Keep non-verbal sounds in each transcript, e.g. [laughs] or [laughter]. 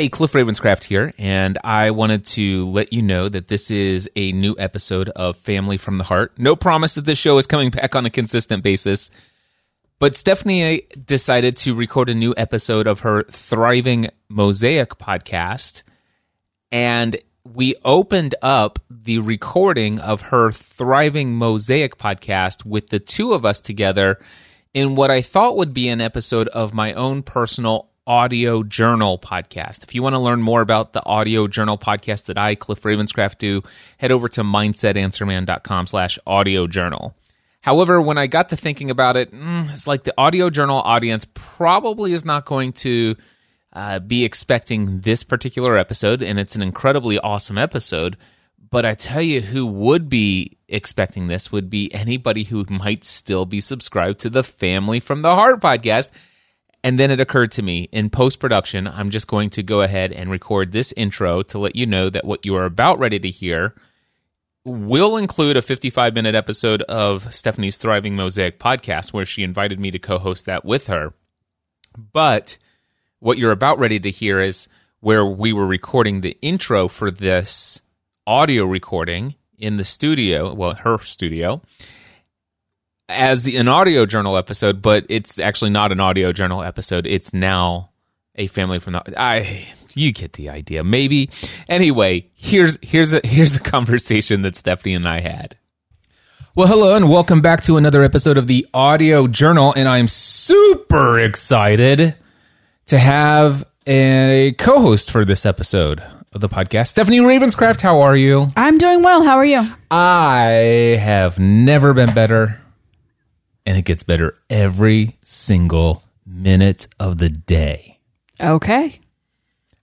Hey, Cliff Ravenscraft here, and I wanted to let you know that this is a new episode of Family from the Heart. No promise that this show is coming back on a consistent basis, but Stephanie decided to record a new episode of her Thriving Mosaic podcast, and we opened up the recording of her Thriving Mosaic podcast with the two of us together in what I thought would be an episode of my own personal audio journal podcast. If you want to learn more about the audio journal podcast that I, Cliff Ravenscraft, do, head over to mindsetanswerman.com slash audio journal. However, when I got to thinking about it, mm, it's like the audio journal audience probably is not going to uh, be expecting this particular episode, and it's an incredibly awesome episode. But I tell you, who would be expecting this would be anybody who might still be subscribed to the Family from the Heart podcast and then it occurred to me in post production, I'm just going to go ahead and record this intro to let you know that what you are about ready to hear will include a 55 minute episode of Stephanie's Thriving Mosaic podcast, where she invited me to co host that with her. But what you're about ready to hear is where we were recording the intro for this audio recording in the studio, well, her studio as the, an audio journal episode, but it's actually not an audio journal episode. It's now a family from the. I you get the idea. Maybe anyway. Here's here's a here's a [laughs] conversation that Stephanie and I had. Well, hello and welcome back to another episode of the Audio Journal, and I'm super excited to have a co-host for this episode of the podcast. Stephanie Ravenscraft, how are you? I'm doing well. How are you? I have never been better and it gets better every single minute of the day. Okay.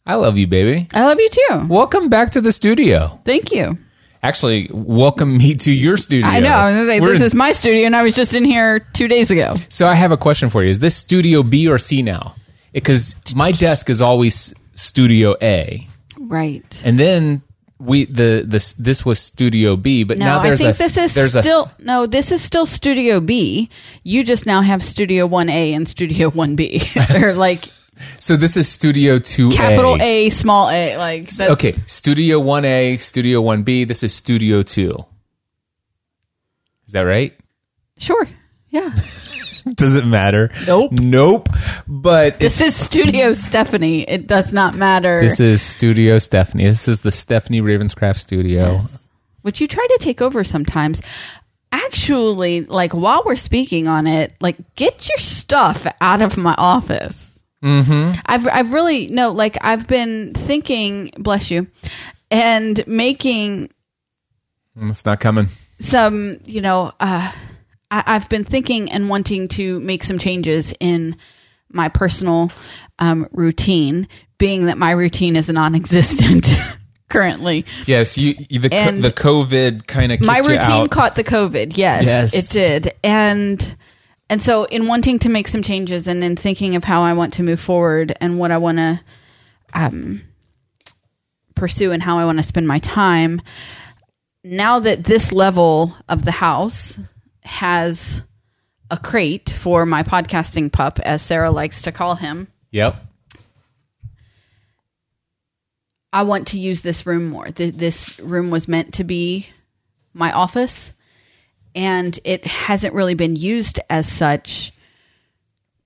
I love you, baby. I love you too. Welcome back to the studio. Thank you. Actually, welcome me to your studio. I know. I was gonna say, this is my studio, and I was just in here two days ago. So I have a question for you. Is this studio B or C now? Because my desk is always studio A. Right. And then we the this this was Studio B, but No, now I think a this is there's still no. This is still Studio B. You just now have Studio One A and Studio One B. [laughs] They're like so this is Studio Two capital A, small A. Like Okay, Studio One A, Studio One B. This is Studio Two. Is that right? Sure. Yeah. [laughs] [laughs] Does it matter? Nope. Nope. But This is Studio Stephanie. It does not matter. this is Studio Stephanie. This is the Stephanie Ravenscraft studio. which you try to take over sometimes. Actually, like while we're speaking on it, like get your stuff out of my office. Mm-hmm. I've I've really no like I've been thinking, bless you, and making It's not coming. some you know uh, I, I've been thinking and wanting to make some changes in my personal um, routine, being that my routine is [laughs] non-existent [laughs] currently. Yes, you you- the co- And the COVID kind of my you routine out. caught the covid yes, Yes. it did and and so in wanting to make some changes and in thinking of how i want to move forward and what i want to um, pursue and how i want to spend my time now that this level of the house has a crate for my podcasting pup as sarah likes to call him Yep. I want to use this room more. Th- This room was meant to be my office, and it hasn't really been used as such.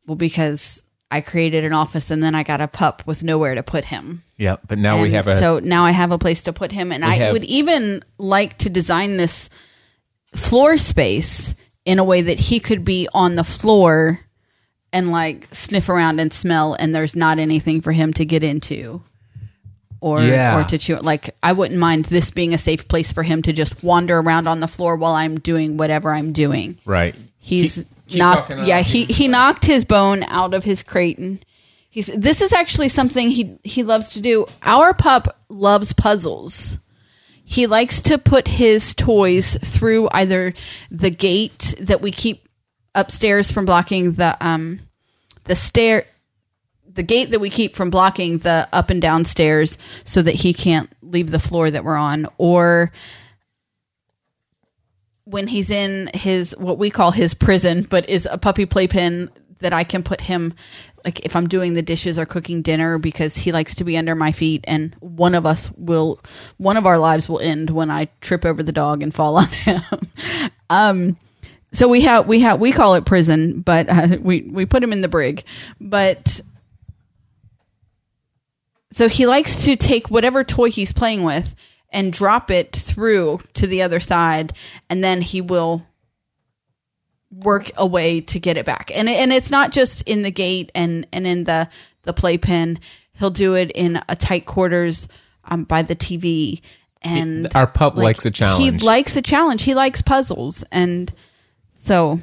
Well, because I created an office and then I got a pup with nowhere to put him. Yep. But now we have a so now I have a place to put him, and I have- would even like to design this floor space in a way that he could be on the floor and like sniff around and smell, and there's not anything for him to get into or Yeah. or to chew. Like I wouldn't mind this being a safe place for him to just wander around on the floor while I'm doing whatever I'm doing. right. He's Keep- keep knocked. Yeah, he he knocked his bone out of his crate, and he's. This is actually something he he loves to do. Our pup loves puzzles. He likes to put his toys through either the gate that we keep upstairs from blocking the um the stair the gate that we keep from blocking the up and down stairs so that he can't leave the floor that we're on or when he's in his what we call his prison but is a puppy playpen that I can put him like if I'm doing the dishes or cooking dinner because he likes to be under my feet and one of us will one of our lives will end when I trip over the dog and fall [laughs] on him. um so we have we have we call it prison, but uh, we we put him in the brig. But so he likes to take whatever toy he's playing with and drop it through to the other side and then he will work a way to get it back. And and it's not just in the gate and and in the the playpen. He'll do it in a tight quarters um, by the TV. And Our pup likes a challenge. He likes a challenge. He likes puzzles, and so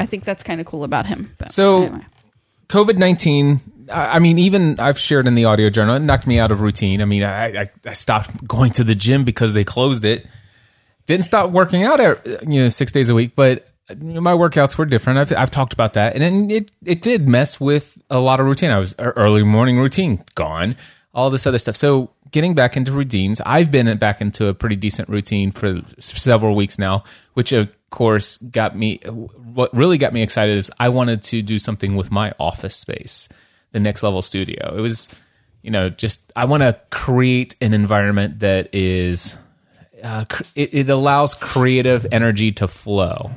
I think that's kind of cool about him. But So- anyway. COVID nineteen. I mean, even I've shared in the audio journal. It knocked me out of routine. I mean, I, I, I stopped going to the gym because they closed it. Didn't stop working out, uh, you know, six days a week. But my workouts were different. I've, I've talked about that, and it it did mess with a lot of routine. I was uh, early morning routine gone, all this other stuff. So getting back into routines, I've been back into a pretty decent routine for several weeks now, which of course got me. What really got me excited is I wanted to do something with my office space, the next level studio. It was, you know, just I want to create an environment that is uh, it, it allows creative energy to flow.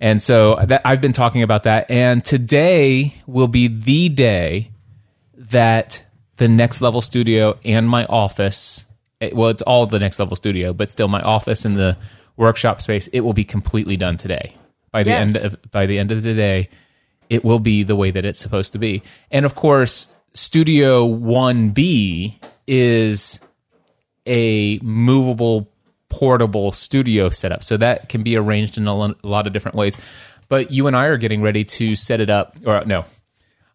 And so that I've been talking about that. And today will be the day that the next level studio and my office, it- well, it's all the next level studio, but still my office and the workshop space, it will be completely done today. By the Yes. end of by the end of the day, it will be the way that it's supposed to be. And of course, Studio 1B is a movable portable studio setup so that can be arranged in a lot of different ways but you and i are getting ready to set it up or no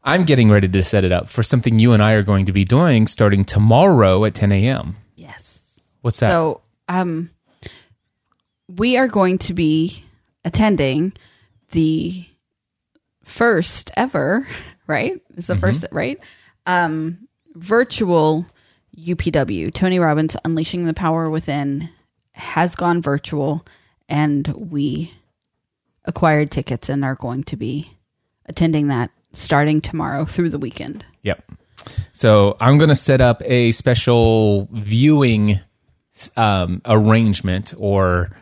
i'm getting ready to set it up for something you and i are going to be doing starting tomorrow at 10 a.m yes. what's that So, um, we are going to be attending the first ever, [laughs] right? It's the first, right? Um, virtual UPW. Tony Robbins Unleashing the Power Within has gone virtual, and we acquired tickets and are going to be attending that starting tomorrow through the weekend. Yep. So I'm going to set up a special viewing um, arrangement or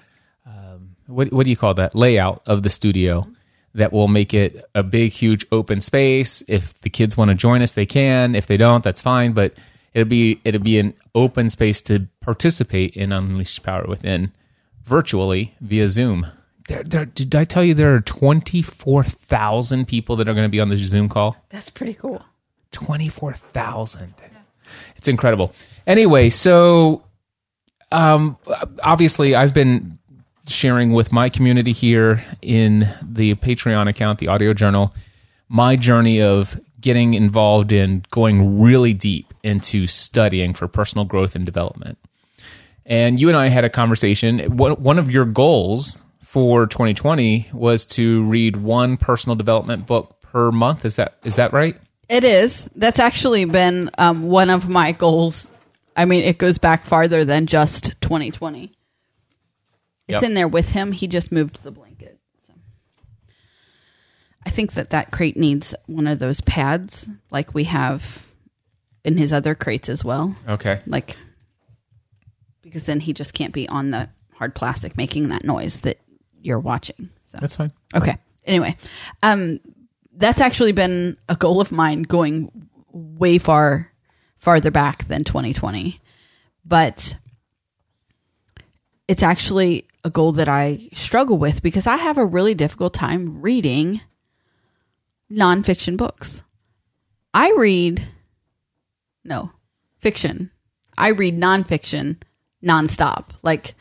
um, what, what do you call that layout of the studio that will make it a big, huge open space. If the kids want to join us, they can. If they don't, that's fine. But it'll be it'll be an open space to participate in Unleash Power Within virtually via Zoom. There, there, did I tell you there are twenty four thousand people that are going to be on this Zoom call? That's pretty cool. 24,000. It's incredible. Anyway, so um, obviously, I've been sharing with my community here in the Patreon account, the Audio Journal, my journey of getting involved in going really deep into studying for personal growth and development. And you and I had a conversation. One of your goals for 2020 was to read one personal development book per month. Is that is that right? It is. That's actually been um, one of my goals. I mean, it goes back farther than just 2020. It's Yep. in there with him. He just moved the blanket. I think that that crate needs one of those pads like we have in his other crates as well. Okay. Like, because then he just can't be on the hard plastic making that noise that you're watching. So. That's fine. Okay. Anyway, um, that's actually been a goal of mine going way far farther back than 2020, but it's actually a goal that I struggle with because I have a really difficult time reading nonfiction books. I read no fiction. I read nonfiction nonstop. Like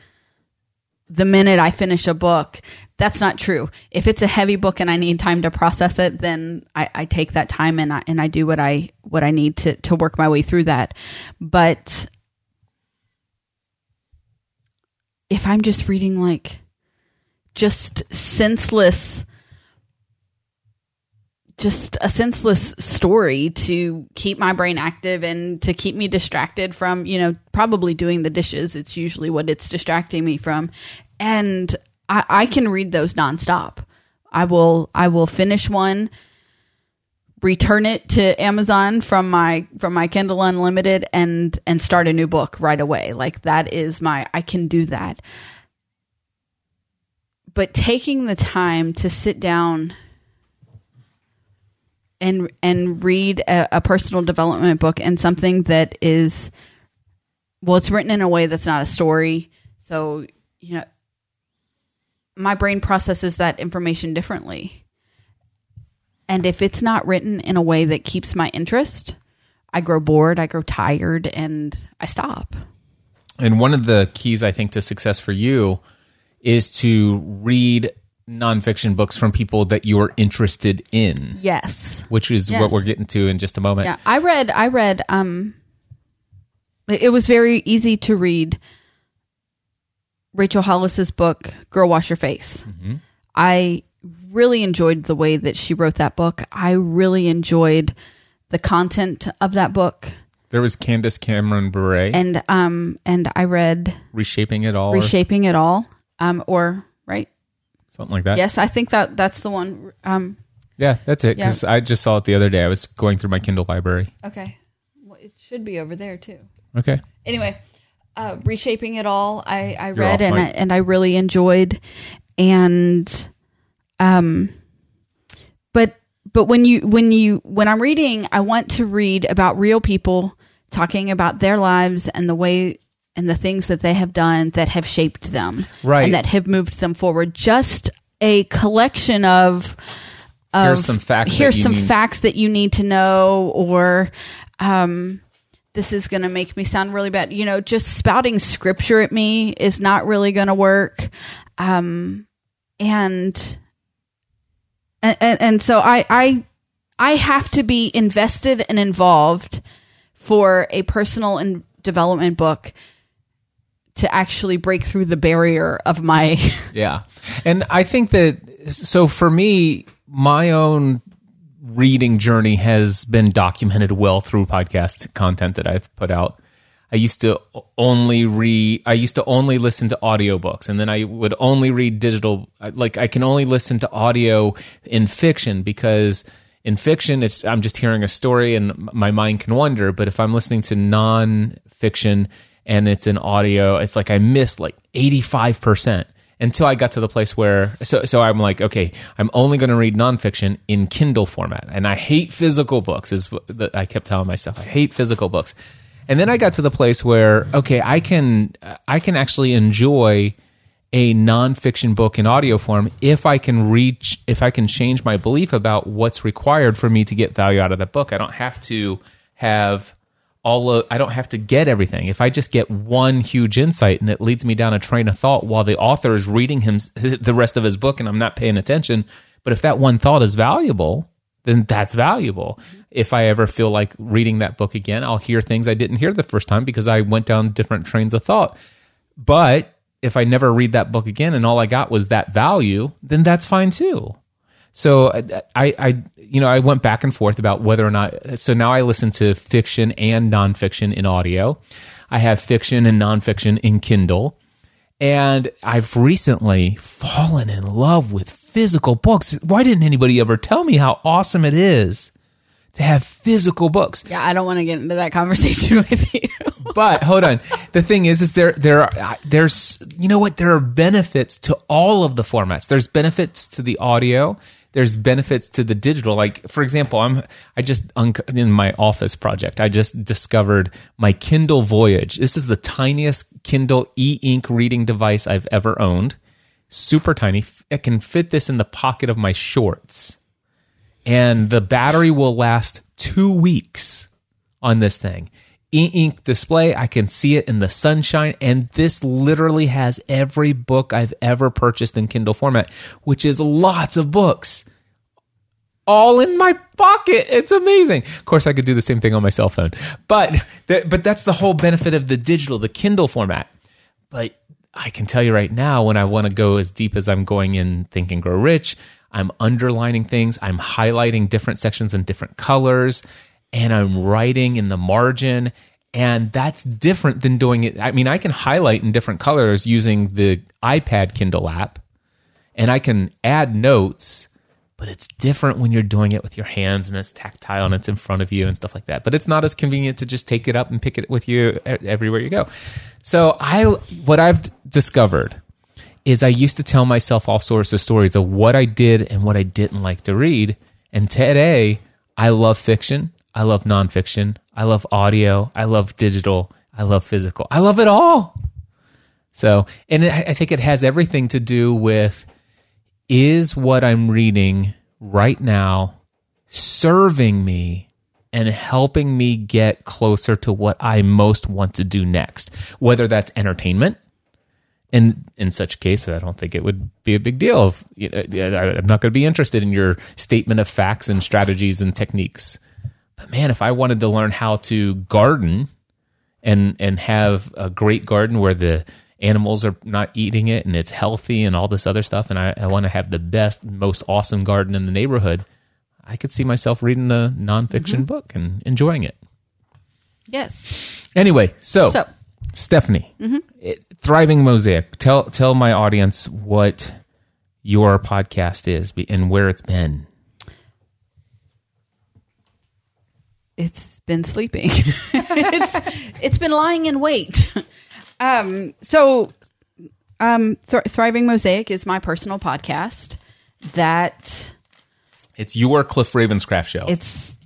the minute I finish a book, that's not true. If it's a heavy book and I need time to process it, then I, I take that time and I and I do what I what I need to to work my way through that. But if I'm just reading like just senseless just a senseless story to keep my brain active and to keep me distracted from, you know, probably doing the dishes. It's usually what it's distracting me from. And I, I can read those nonstop. I will I will finish one return it to Amazon from my from my Kindle Unlimited and and start a new book right away. Like that is my I can do that. But taking the time to sit down and and read a, a personal development book and something that is well, it's written in a way that's not a story. So, you know, my brain processes that information differently. And if it's not written in a way that keeps my interest, I grow bored, I grow tired, and I stop. And one of the keys, I think, to success for you is to read nonfiction books from people that you are interested in, Yes. which is Yes. what we're getting to in just a moment. Yeah. I read I read um it was very easy to read Rachel Hollis's book Girl Wash Your Face. I really enjoyed the way that she wrote that book. I really enjoyed the content of that book. There was Candace Cameron Bure And um and I read reshaping it all, or Reshaping It All. Um or? Something like that. Yes, I think that that's the one. Um Yeah, that's it. Because I just saw it the other day. I was going through my Kindle library. okay. Well, it should be over there too. Okay. anyway, uh, reshaping it all, I, I You're read off and I, and I really enjoyed, and um, but but when you when you when I'm reading, I want to read about real people talking about their lives and the way and the things that they have done that have shaped them, Right. and that have moved them forward. Just a collection of. Of, Here's some facts Here's that you some need- facts that you need to know, or um, this is going to make me sound really bad. You know, just spouting scripture at me is not really going to work. Um, and, and, and so I, I, I have to be invested and involved for a personal and development book to actually break through the barrier of my, [laughs] Yeah. And I think that, so for me, my own reading journey has been documented well through podcast content that I've put out. I used to only read, I used to only listen to audiobooks and then I would only read digital. Like I can only listen to audio in fiction because in fiction, it's, I'm just hearing a story and my mind can wander. But if I'm listening to non-fiction and it's an audio, it's like I miss like 85% until I got to the place where so so I'm like, okay, I'm only going to read nonfiction in Kindle format, and I hate physical books. Is what I kept telling myself, I hate physical books, and then I got to the place where okay, I can I can actually enjoy a nonfiction book in audio form if I can reach if I can change my belief about what's required for me to get value out of that book. I don't have to have all of, I don't have to get everything. If I just get one huge insight and it leads me down a train of thought while the author is reading him [laughs] the rest of his book and I'm not paying attention, but if that one thought is valuable, then that's valuable. If I ever feel like reading that book again, I'll hear things I didn't hear the first time because I went down different trains of thought. But if I never read that book again and all I got was that value, then that's fine too. So uh, I, I, you know, I went back and forth about whether or not. So now I listen to fiction and nonfiction in audio. I have fiction and nonfiction in Kindle, and I've recently fallen in love with physical books. Why didn't anybody ever tell me how awesome it is to have physical books? yeah, I don't want to get into that conversation [laughs] with you. but hold on. The thing is, is there there are there's you know what there are benefits to all of the formats. There's benefits to the audio. There's benefits to the digital. Like for example, I'm I just in my office project. I just discovered my Kindle Voyage. This is the tiniest Kindle e-ink reading device I've ever owned. Super tiny. I can fit this in the pocket of my shorts, and the battery will last two weeks on this thing. E-ink display, I can see it in the sunshine, and this literally has every book I've ever purchased in Kindle format, which is lots of books. All in my pocket. It's amazing. Of course, I could do the same thing on my cell phone, but th- but that's the whole benefit of the digital, the Kindle format. But I can tell you right now, when I want to go as deep as I'm going in Think and Grow Rich, I'm underlining things, I'm highlighting different sections in different colors, and I'm writing in the margin. And that's different than doing it. I mean, I can highlight in different colors using the iPad Kindle app, and I can add notes, but it's different when you're doing it with your hands and it's tactile and it's in front of you and stuff like that. But it's not as convenient to just take it up and pick it with you everywhere you go. So I, what I've discovered is I used to tell myself all sorts of stories of what I did and what I didn't like to read. And today I love fiction. I love nonfiction. I love audio. I love digital. I love physical. I love it all. So, and I think it has everything to do with is what I'm reading right now serving me and helping me get closer to what I most want to do next, whether that's entertainment. And in such case, I don't think it would be a big deal. If, you know, I'm not going to be interested in your statement of facts and strategies and techniques. But man, if I wanted to learn how to garden, and and have a great garden where the animals are not eating it and it's healthy and all this other stuff and I, I want to have the best most awesome garden in the neighborhood i could see myself reading a nonfiction mm-hmm. book and enjoying it. Yes. anyway so, So- stephanie mm-hmm. it- thriving mosaic. Tell tell my audience what your podcast is and where it's been It's been sleeping. [laughs] it's it's been lying in wait. Um, so, um, Thr- Thriving Mosaic is my personal podcast. That it's your cliff ravenscraft show it's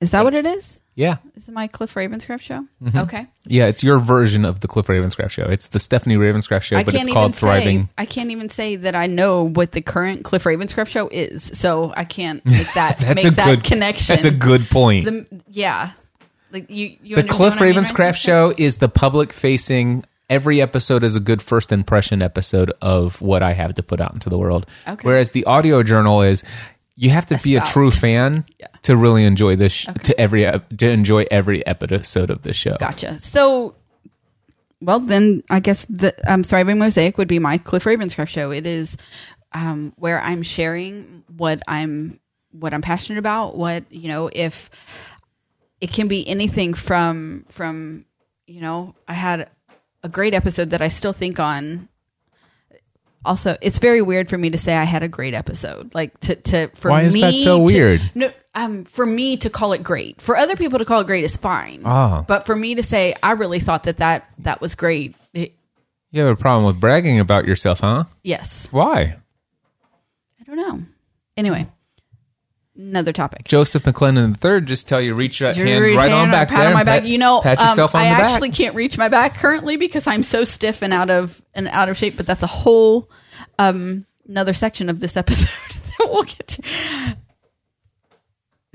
is that what it is? Yeah Is it my Cliff Ravenscraft show? Mm-hmm. Okay. yeah it's your version of the cliff ravenscraft show it's the stephanie ravenscraft show I but it's called thriving say I can't even say that I know what the current Cliff Ravenscraft show is, so I can't [laughs] make that That's make a that good connection. That's a good point. The, yeah, like you. you the Cliff what I mean, right? Ravenscraft show is the public facing. Every episode is a good first impression episode of what I have to put out into the world. Okay. Whereas the audio journal is you have to be a true fan Yeah. to really enjoy this sh- to every to enjoy every episode of this show. Gotcha. So, well, then I guess the um, Thriving Mosaic would be my Cliff Ravenscraft show. It is um, where I'm sharing what I'm what I'm passionate about. What you know, if it can be anything from from you know, I had a great episode that I still think on. Also, it's very weird for me to say I had a great episode. Like to to for Why is me that so to- weird? no, um, for me to call it great. For other people to call it great is fine. Ah. But for me to say I really thought that that, that was great. it- You have a problem with bragging about yourself, huh? yes. Why? I don't know. Anyway, another topic. Joseph McClendon III just tell you reach Your hand hand right on back pat there. on my back. pat- You know, pat um, on I the back. actually can't reach my back currently because I'm so stiff and out of and out of shape. But that's a whole um, another section of this [laughs] episode [laughs] that we'll get to.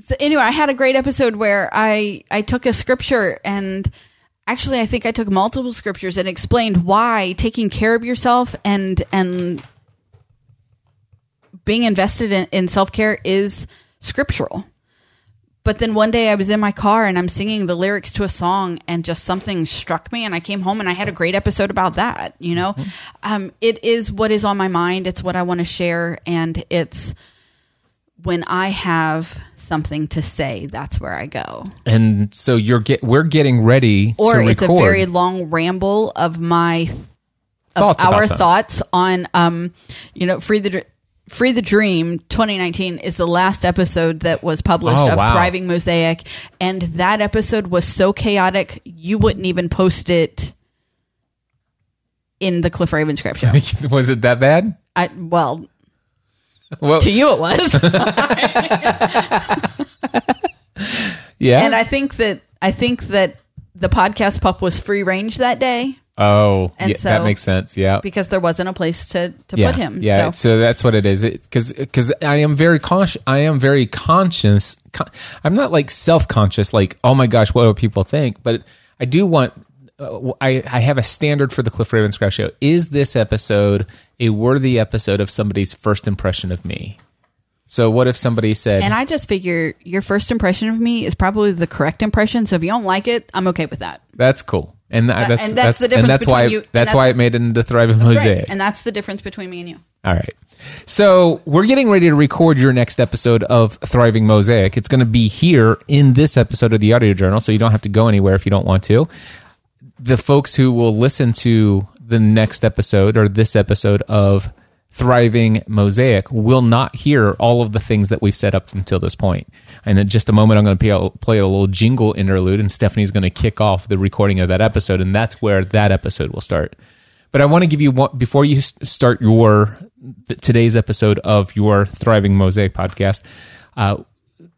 So anyway, I had a great episode where I I took a scripture and actually I think I took multiple scriptures and explained why taking care of yourself and and being invested in, in self care is scriptural. But then one day I was in my car and I'm singing the lyrics to a song and just something struck me and I came home and I had a great episode about that. You know, um, it is what is on my mind. It's what I want to share. And it's when I have something to say, that's where I go. and so you're get we're getting ready Or it's a very long ramble of my of Thoughts our thoughts on um you know free the free the dream 2019 is the last episode that was published Oh, of wow. thriving mosaic and that episode was so chaotic you wouldn't even post it in the cliff ravenscraft show [laughs] was it that bad? I, well Well, to you it was [laughs] [laughs] yeah. and i think that i think that the podcast pup was free range that day oh, And yeah, so- that makes sense. Yeah. because there wasn't a place to to yeah, put him Yeah, so so, that's what it is. Because because I am very conscious. I am very conscious. Con- I'm not like self conscious. Like oh my gosh, what do people think? But I do want. Uh, I I have a standard for the Cliff Ravenscraft show. Is this episode a worthy episode of somebody's first impression of me? So what if somebody said, And I just figure your first impression of me is probably the correct impression. So if you don't like it, I'm okay with that. "That's cool," and th- that's and that's that's the difference and that's why you- that's, that's- why it made it into Thriving Mosaic. And that's the difference between me and you. All right. So we're getting ready to record your next episode of Thriving Mosaic. It's going to be here in this episode of the Audio Journal, so you don't have to go anywhere if you don't want to. The folks who will listen to the next episode or this episode of Thriving Mosaic will not hear all of the things that we've set up until this point. And in just a moment, I'm going to play a little jingle interlude, and Stephanie's going to kick off the recording of that episode, and that's where that episode will start. But I want to give you one before you start your today's episode of your Thriving Mosaic podcast. Uh,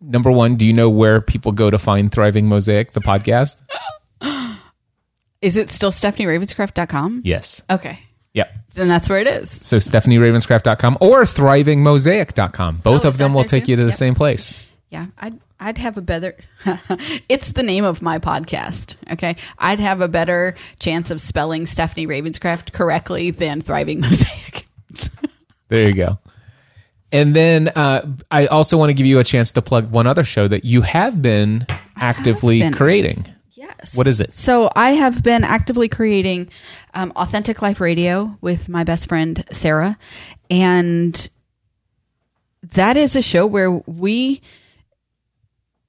number one, do you know where people go to find Thriving Mosaic, the podcast? Is it still StephanieRavenscraft.com? Yes. Okay. Yep. Then that's where it is. So StephanieRavenscraft.com or ThrivingMosaic.com. Both Oh, of is them that will there take too? you to the Yep. same place. Yeah, I'd I'd have a better. [laughs] it's the name of my podcast. Okay, I'd have a better chance of spelling Stephanie Ravenscraft correctly than Thriving Mosaic. [laughs] There you go. And then uh, I also want to give you a chance to plug one other show that you have been actively been. creating. Yes. What is it? So I have been actively creating um, Authentic Life Radio with my best friend Sarah, and that is a show where we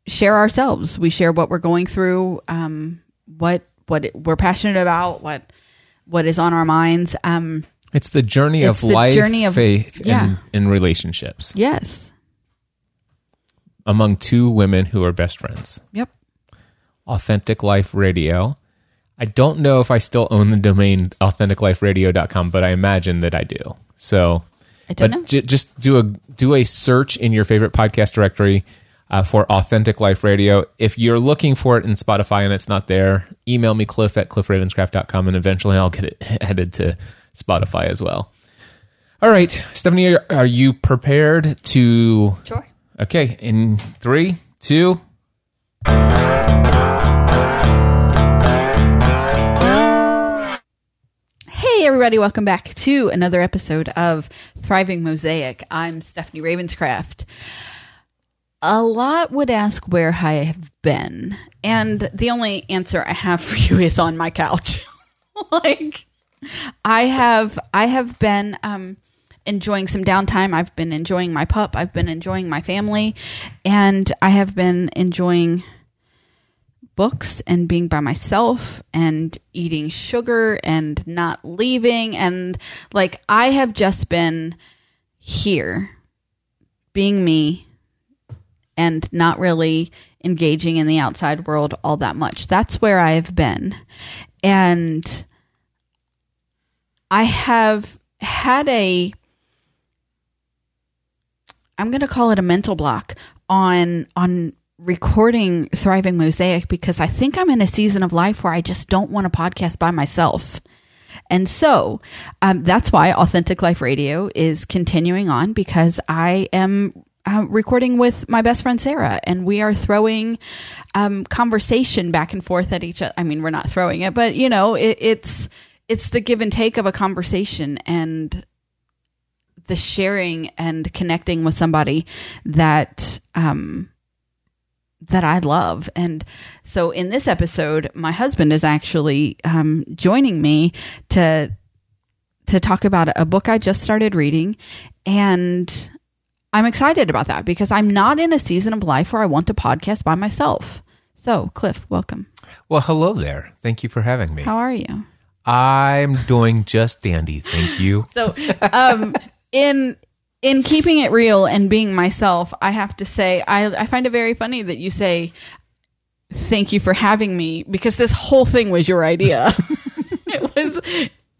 share ourselves. We share what we're going through, um, what what we're passionate about, what what is on our minds. Um, It's the journey It's of the life, journey of- faith, yeah. and, and relationships yes. among two women who are best friends. Yep. Authentic Life Radio. I don't know if I still own the domain authenticliferadio.com, but I imagine that I do. So, I don't know. j- just do a do a search in your favorite podcast directory uh, for Authentic Life Radio. If you're looking for it in Spotify and it's not there, email me cliff at cliffravenscraft.com and eventually I'll get it [laughs] added to Spotify as well. All right, Stephanie, are, are you prepared to? Sure. Okay, in three, two. Everybody, welcome back to another episode of Thriving Mosaic. I'm Stephanie Ravenscraft. A lot would ask where I have been, and the only answer I have for you is on my couch. [laughs] like, I have, I have been um, enjoying some downtime. I've been enjoying my pup. I've been enjoying my family, and I have been enjoying books and being by myself and eating sugar and not leaving and like I have just been here being me and not really engaging in the outside world all that much. That's where I have been. And I have had a I'm going to call it a mental block on on recording Thriving Mosaic because I think I'm in a season of life where I just don't want a podcast by myself. And so um, that's why Authentic Life Radio is continuing on because I am uh, recording with my best friend Sarah, and we are throwing um, conversation back and forth at each other. I mean, we're not throwing it, but you know, it, it's it's the give and take of a conversation, and the sharing and connecting with somebody that um that I love. And so in this episode, my husband is actually um joining me to to talk about a book I just started reading and I'm excited about that because I'm not in a season of life where I want to podcast by myself. So, Cliff, welcome. Well, hello there. Thank you for having me. How are you? I'm doing just dandy. Thank you. [laughs] So, um, in in keeping it real and being myself, I have to say I I find it very funny that you say thank you for having me because this whole thing was your idea. [laughs] [laughs] it was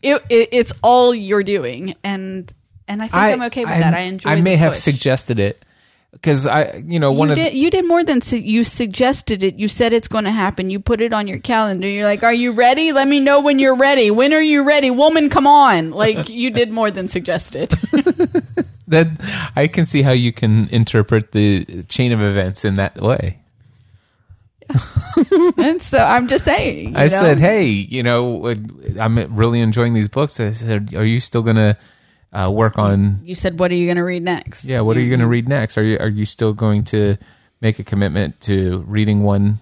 it, it it's all you're doing and and I think I, am okay with that. I enjoy. I may have suggested it because I, you know, one you of did, you did more than su- you suggested it. You said it's going to happen. You put it on your calendar. You're like, "Are you ready? Let me know when you're ready. When are you ready, woman? Come on!" Like you did more than suggested. [laughs] that I can see how you can interpret the chain of events in that way. [laughs] and so I'm just saying. you I know? said, "Hey, you know, I'm really enjoying these books." I said, "Are you still going to uh, work on You said, "What are you going to read next?" Yeah, what are you going to read next? Are you are you still going to make a commitment to reading one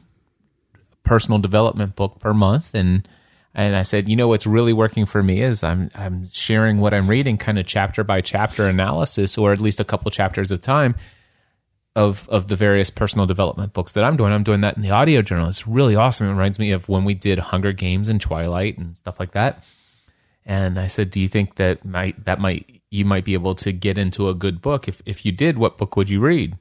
personal development book per month? And and I said, you know, what's really working for me is I'm I'm sharing what I'm reading, kind of chapter by chapter analysis, or at least a couple chapters of time of of the various personal development books that I'm doing. I'm doing that in the audio journal. It's really awesome. It reminds me of when we did Hunger Games and Twilight and stuff like that. And I said, "Do you think that might that might you might be able to get into a good book? If if you did, what book would you read?"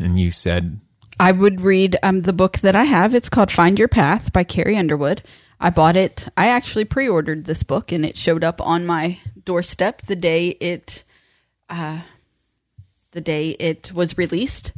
And you said, I would read um, the book that I have. It's called Find Your Path by Carrie Underwood. I bought it. I actually pre-ordered this book, and it showed up on my doorstep the day it, uh, the day it was released.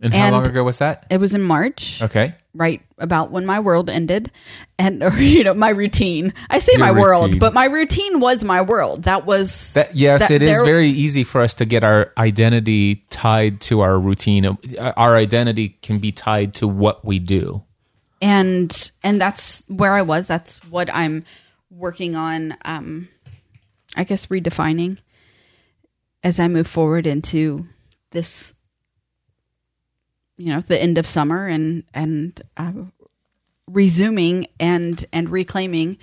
"And how long ago was that?" It was in March, Okay, right about when my world ended, and [laughs] or you know my routine. I say Your my world, but my routine was my world. That was That yes, that it is there- very easy for us to get our identity tied to our routine. Uh, Our identity can be tied to what we do. And and that's where I was. That's what I'm working on. Um, I guess redefining as I move forward into this, you know, the end of summer and and uh, resuming and and reclaiming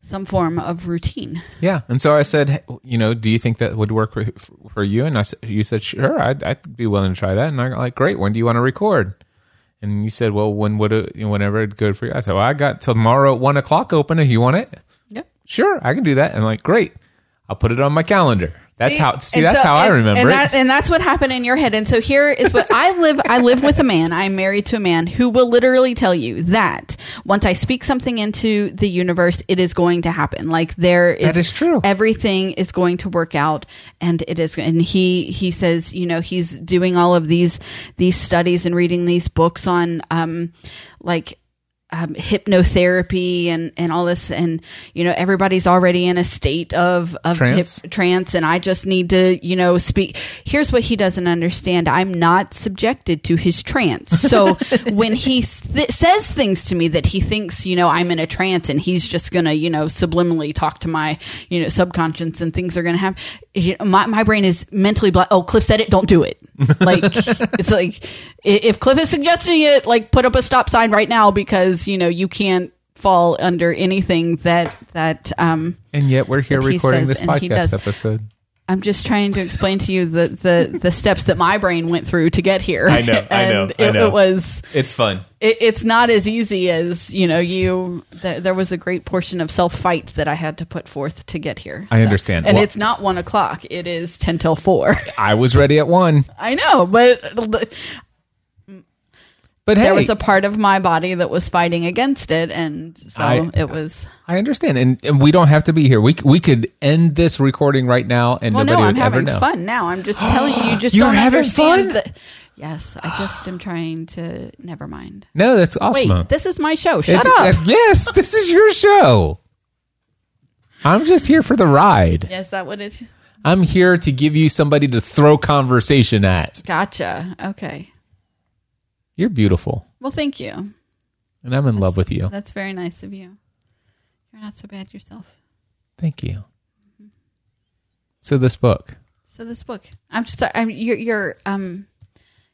some form of routine. Yeah, and so I said, you know, do you think that would work for, you? And I said, you said, sure, I'd, I'd be willing to try that. And I'm like, great. When do you want to record? And you said, well, when would it, whenever it's good for you? I said, well, I got tomorrow at one o'clock open. If you want it, Yeah. sure, I can do that. And I'm like, great. I'll put it on my calendar. That's how. See, and that's so- how I remember and it. That, and that's what happened in your head. And so here is what I live. I live with a man. I'm married to a man who will literally tell you that once I speak something into the universe, it is going to happen. Like there is, That is true. Everything is going to work out, and it is. And he he says, you know, he's doing all of these these studies and reading these books on, um, like um, hypnotherapy and, and all this and you know everybody's already in a state of of Trance. hip, trance and I just need to you know speak. Here's what he doesn't understand. I'm not subjected to his trance. So [laughs] when he th- says things to me that he thinks you know I'm in a trance and he's just gonna you know subliminally talk to my you know subconscious and things are gonna happen you know, my, my brain is mentally blo- oh Cliff said it don't do it. Like [laughs] it's like if Cliff is suggesting it like put up a stop sign right now because you know you can't fall under anything that that um and yet we're here he recording says this and he podcast does. episode. I'm just trying to explain to you the, the, the steps that my brain went through to get here. I know, I know, [laughs] and I it, know. it was It's fun. it, it's not as easy as you know. You th- there was a great portion of self fight that I had to put forth to get here. I understand. and Well- it's not one o'clock. It is ten till four. I was ready at one, [laughs] I know, but but hey, there was a part of my body that was fighting against it, and so I- it was. I understand, and, and we don't have to be here. We we could end this recording right now, and Well, nobody no, I'm would ever having know. fun now. I'm just [gasps] telling you, you just You're don't having understand. fun? that- yes, I just am trying to. Never mind. No, that's awesome. Wait, this is my show. Shut It's- up. uh, yes, this is your show. I'm just here for the ride. Yes, that what it's. I'm here to give you somebody to throw conversation at. Gotcha. Okay. You're beautiful, Well, thank you. and I'm in love with you. That's very nice of you. You're not so bad yourself. Thank you. So this book, So this book, I'm just I'm, your your um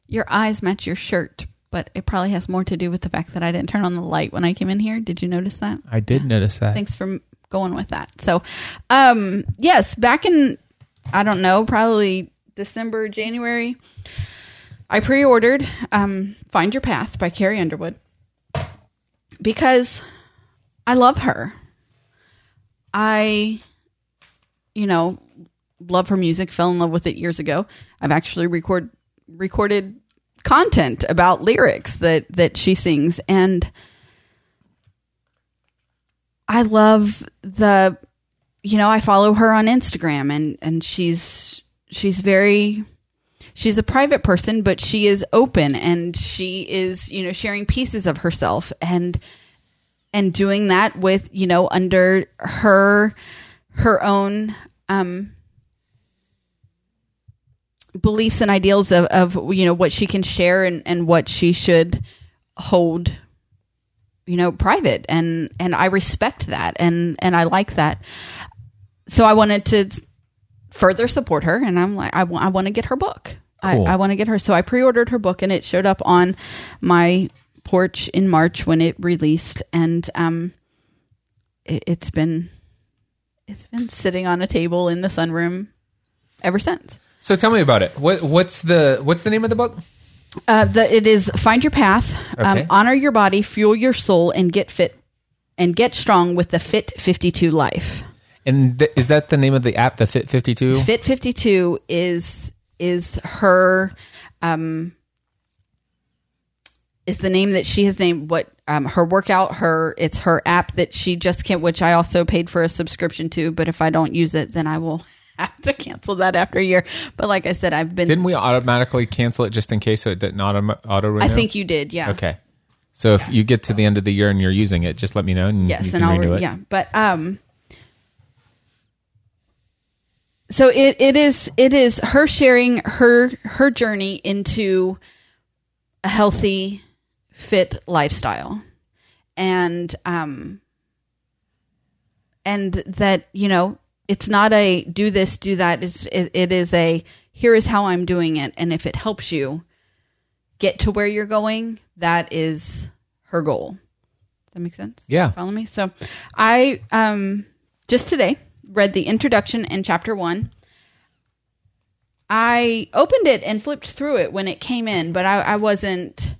your eyes match your shirt, but it probably has more to do with the fact that I didn't turn on the light when I came in here. Did you notice that? I did notice that. Thanks for going with that. So, um, yes, back in I don't know, probably December, January, I pre-ordered um, "Find Your Path" by Carrie Underwood because I love her. I, you know, love her music. Fell in love with it years ago. I've actually record recorded content about lyrics that that she sings and I love the you know, I follow her on Instagram and and she's she's very she's a private person but she is open and she is, you know, sharing pieces of herself and and doing that with, you know, under her her own um beliefs and ideals of, of you know what she can share and, and what she should hold you know private. And and I respect that and and I like that. So I wanted to further support her and I'm like I wa- I want to get her book Cool. I, I want to get her so I pre-ordered her book and it showed up on my porch in March when it released and um it, it's been it's been sitting on a table in the sunroom ever since So tell me about it. What what's the what's the name of the book? Uh, the, it is find your path, um, honor your body, fuel your soul, and get fit and get strong with the Fit 52 Life. And th- is that the name of the app, the Fit 52? Fit 52 is is her um is the name that she has named what um, her workout her it's her app that she just can't which i also paid for a subscription to but if i don't use it then i will [laughs] have to cancel that after a year but like i said i've been Didn't we automatically cancel it just in case so it didn't auto, auto renew? i think you did yeah Okay. So if you get to the end of the year and you're using it, just let me know and yes and i'll renew re- it. yeah but um so it, it is it is her sharing her her journey into a healthy fit lifestyle. And um and that you know it's not a do this do that. It's, it, it is a here is how i'm doing it. And if it helps you get to where you're going that is her goal. Does that make sense? Yeah. follow me? So i um just today read the introduction in chapter one. I opened it and flipped through it when it came in but i, I wasn't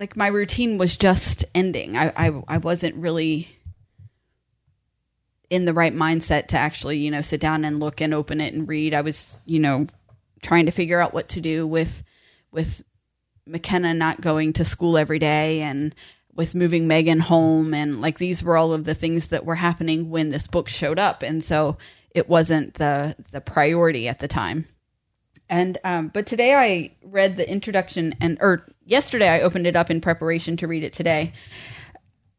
like my routine was just ending. I, I i wasn't really in the right mindset to actually you know sit down and look and open it and read. I was you know trying to figure out what to do with with mckenna not going to school every day and with moving megan home and like these were all of the things that were happening when this book showed up and so it wasn't the the priority at the time and um, but today I read the introduction and or yesterday I opened it up in preparation to read it today.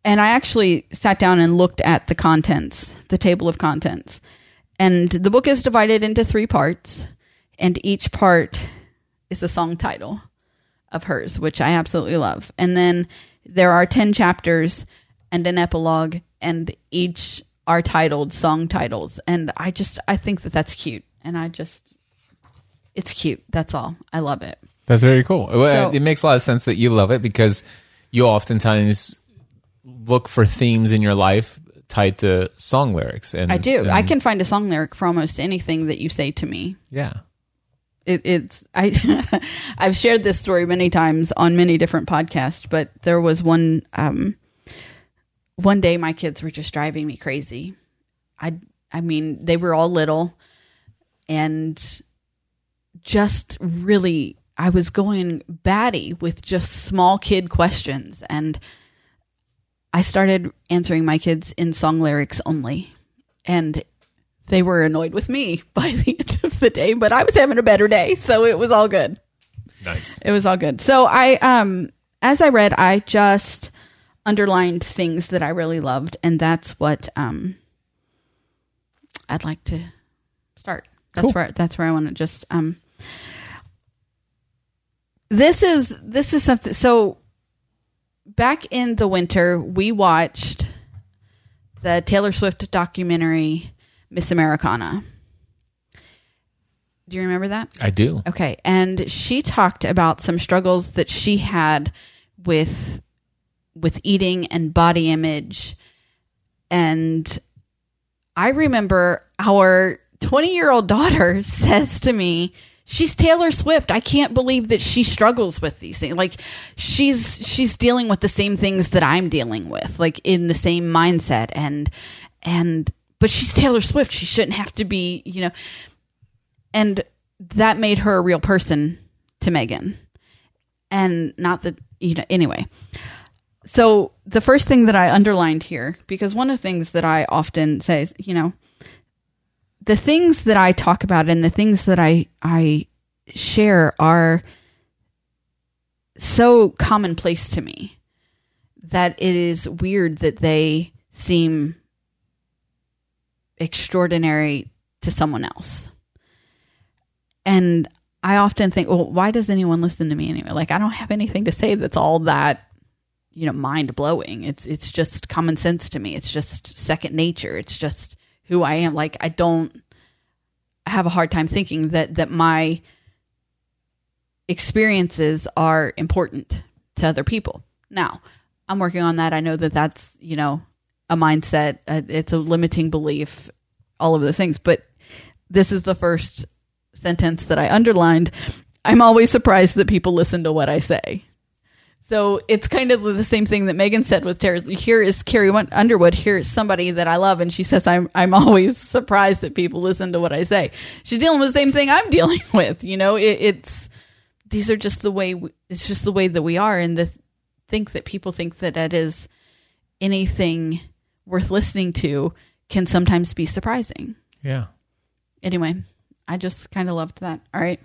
And I actually sat down and looked at the contents, the table of contents. And the book is divided into three parts, and each part is a song title of hers, which I absolutely love. And then there are 10 chapters and an epilogue, and each are titled song titles. And I just, I think that that's cute. And I just, it's cute. That's all. I love it. That's very cool. So- it makes a lot of sense that you love it because you oftentimes look for themes in your life tied to song lyrics. And I do. and- I can find a song lyric for almost anything that you say to me. Yeah. It, it's I. [laughs] I've shared this story many times on many different podcasts, but there was one. Um, one day, my kids were just driving me crazy. I. I mean, they were all little, and just really, I was going batty with just small kid questions, and I started answering my kids in song lyrics only, and they were annoyed with me [laughs] by the end of the day, but I was having a better day, so it was all good. Nice. It was all good. So I um as I read, I just underlined things that I really loved and that's what um I'd like to start. That's Cool. where that's where I want to just um This is this is something so back in the winter we watched the Taylor Swift documentary Miss Americana. Do you remember that? I do. Okay. And she talked about some struggles that she had with with eating and body image. And I remember our 20-year-old daughter [laughs] says to me, she's Taylor Swift. I can't believe that she struggles with these things. Like she's she's dealing with the same things that I'm dealing with, like in the same mindset and and but she's Taylor Swift. She shouldn't have to be, you know, and that made her a real person to Megan. And not that, you know, anyway. So the first thing that I underlined here, because one of the things that I often say is, you know, the things that I talk about and the things that I, I share are so commonplace to me that it is weird that they seem extraordinary to someone else. And I often think, well, why does anyone listen to me anyway? Like I don't have anything to say that's all that you know mind blowing. It's it's just common sense to me. It's just second nature. It's just who I am. Like I don't have a hard time thinking that that my experiences are important to other people. Now, I'm working on that. I know that that's, you know, a mindset, uh, it's a limiting belief, all of those things, but this is the first sentence that I underlined. I'm always surprised that people listen to what I say. So it's kind of the same thing that Megan said with Tara. Here is Carrie Underwood. Here is somebody that I love, and she says I'm I'm [laughs] always surprised that people listen to what I say. She's dealing with the same thing I'm [laughs] dealing with. You know, it, it's these are just the way we, it's just the way that we are, and the think that people think that that is anything worth listening to can sometimes be surprising. Yeah. Anyway, I just kind of loved that. All right.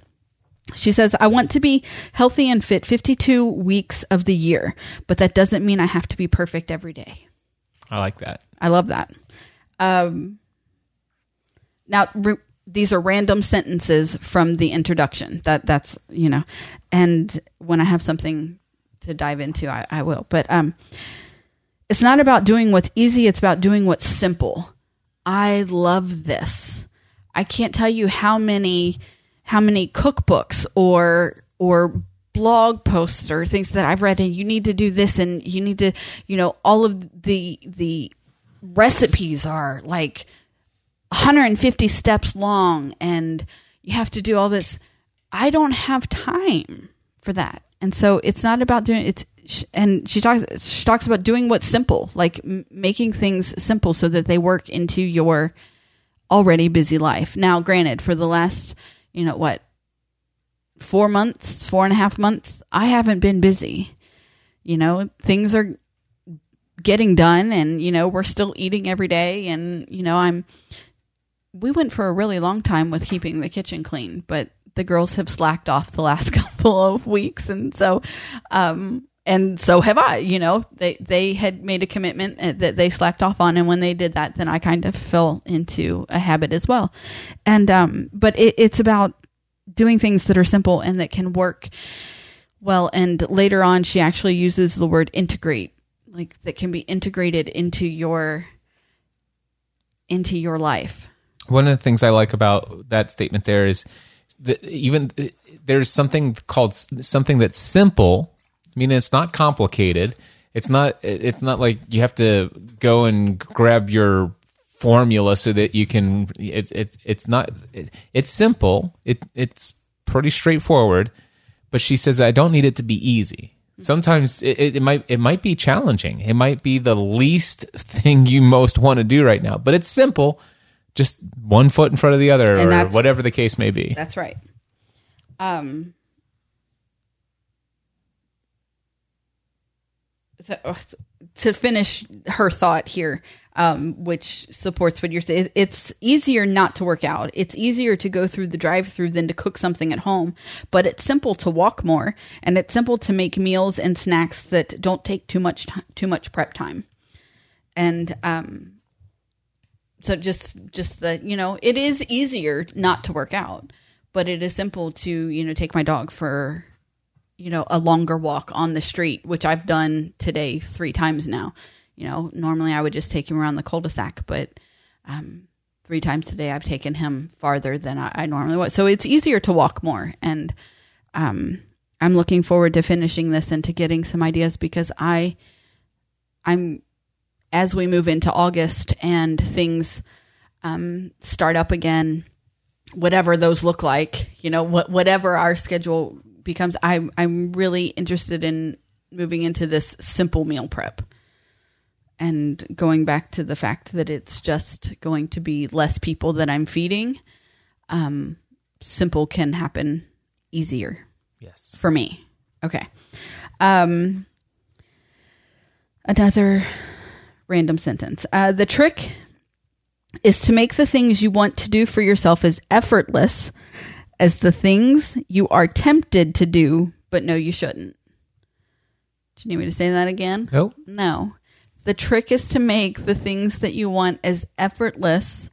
She says, I want to be healthy and fit 52 weeks of the year, but that doesn't mean I have to be perfect every day. I like that. I love that. Um, now, re- these are random sentences from the introduction. That that's you know, and when I have something to dive into, I, I will. But um, it's not about doing what's easy; it's about doing what's simple. I love this. I can't tell you how many how many cookbooks or or blog posts or things that I've read and you need to do this and you need to you know all of the the recipes are like 150 steps long and you have to do all this I don't have time for that. And so it's not about doing it's and she talks she talks about doing what's simple, like m- making things simple so that they work into your already busy life. Now, granted, for the last you know what, four months, four and a half months, I haven't been busy. You know, things are getting done and, you know, we're still eating every day. And, you know, I'm, we went for a really long time with keeping the kitchen clean, but the girls have slacked off the last [laughs] couple of weeks. And so, um, and so have I, you know, they, they had made a commitment uh, that they slacked off on. And when they did that, then I kind of fell into a habit as well. And, um, but it, it's about doing things that are simple and that can work well. And later on, she actually uses the word integrate, like that can be integrated into your, into your life. One of the things I like about that statement there is that even there's something called something that's simple I mean, it's not complicated. It's not. It's not like you have to go and grab your formula so that you can. It's it's it's not. It's simple. It it's pretty straightforward. But she says I don't need it to be easy. Sometimes it, it might it might be challenging. It might be the least thing you most want to do right now. But it's simple. Just one foot in front of the other, And or whatever the case may be. That's right. Um. So, uh, to finish her thought here, um, which supports what you're saying, it's easier not to work out. It's easier to go through the drive-through than to cook something at home. But it's simple to walk more, and it's simple to make meals and snacks that don't take too much ti too much prep time. And um, so just just the you know it is easier not to work out but it is simple to you know take my dog for you know a longer walk on the street which i've done today three times now. You know normally i would just take him around the cul-de-sac but um, three times today i've taken him farther than i, I normally would. So it's easier to walk more and um, i'm looking forward to finishing this and to getting some ideas because i i'm as we move into August and things um, start up again, whatever those look like, you know, wh- whatever our schedule becomes, I'm I'm really interested in moving into this simple meal prep and going back to the fact that it's just going to be less people that I'm feeding. Um, simple can happen easier Yes. for me. Okay. Um, another random sentence. Uh, the trick is to make the things you want to do for yourself as effortless as the things you are tempted to do, but no, you shouldn't. Do you need me to say that again? Nope. No. The trick is to make the things that you want as effortless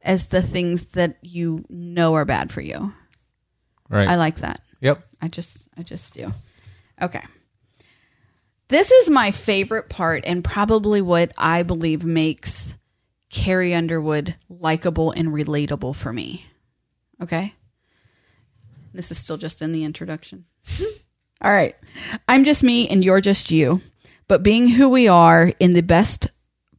as the things that you know are bad for you. Right. I like that. yep. I just I just do. Okay. This is my favorite part and probably what I believe makes Carrie Underwood likable and relatable for me. Okay? This is still just in the introduction. [laughs] All right. I'm just me and you're just you. But being who we are in the best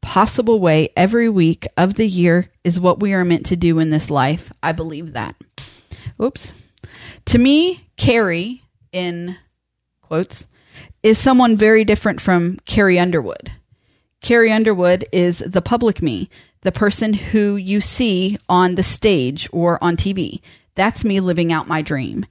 possible way every week of the year is what we are meant to do in this life. I believe that. Oops. To me, Carrie, in quotes, is someone very different from Carrie Underwood. Carrie Underwood is the public me, the person who you see on the stage or on TV. That's me living out my dream.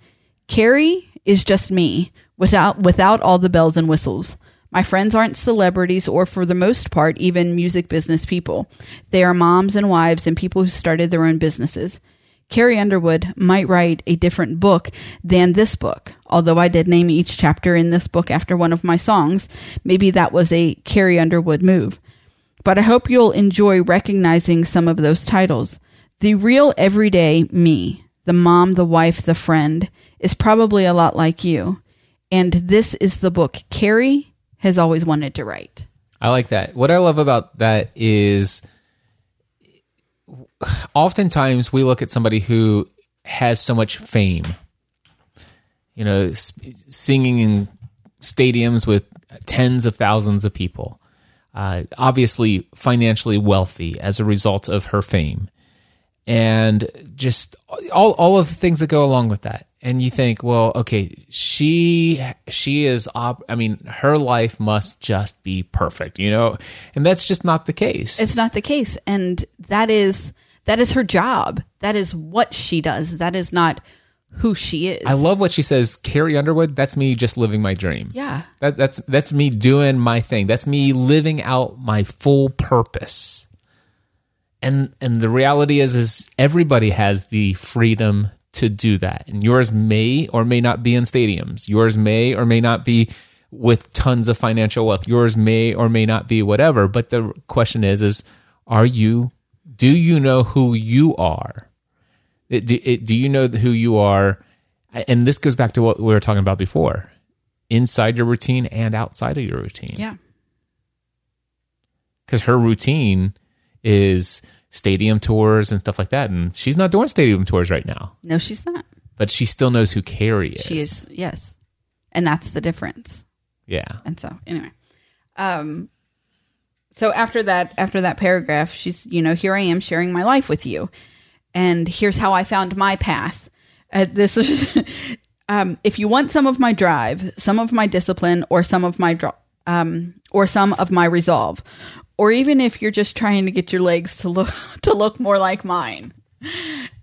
Carrie is just me without without all the bells and whistles. My friends aren't celebrities or for the most part even music business people. They are moms and wives and people who started their own businesses. Carrie Underwood might write a different book than this book. Although I did name each chapter in this book after one of my songs, maybe that was a Carrie Underwood move. But I hope you'll enjoy recognizing some of those titles. The real everyday me, the mom, the wife, the friend, is probably a lot like you. And this is the book Carrie has always wanted to write. I like that. What I love about that is oftentimes we look at somebody who has so much fame, you know, singing in stadiums with tens of thousands of people, uh, obviously financially wealthy as a result of her fame, and just all all of the things that go along with that. And you think, well, okay, she she is. Op- I mean, her life must just be perfect, you know, and that's just not the case. It's not the case, and that is that is her job. That is what she does. That is not who she is. I love what she says. Carrie Underwood. That's me just living my dream. Yeah. That, that's that's me doing my thing. That's me living out my full purpose. And and the reality is is everybody has the freedom to do that. And yours may or may not be in stadiums. Yours may or may not be with tons of financial wealth. Yours may or may not be whatever. But the question is is are you do you know who you are? It, do, it, do you know who you are? And this goes back to what we were talking about before inside your routine and outside of your routine. Yeah. Because her routine is stadium tours and stuff like that. And she's not doing stadium tours right now. No, she's not. But she still knows who Carrie is. She is, yes. And that's the difference. Yeah. And so, anyway. Um, so after that after that paragraph she's you know here i am sharing my life with you and here's how i found my path uh, this is [laughs] um, if you want some of my drive some of my discipline or some of my um, or some of my resolve or even if you're just trying to get your legs to look [laughs] to look more like mine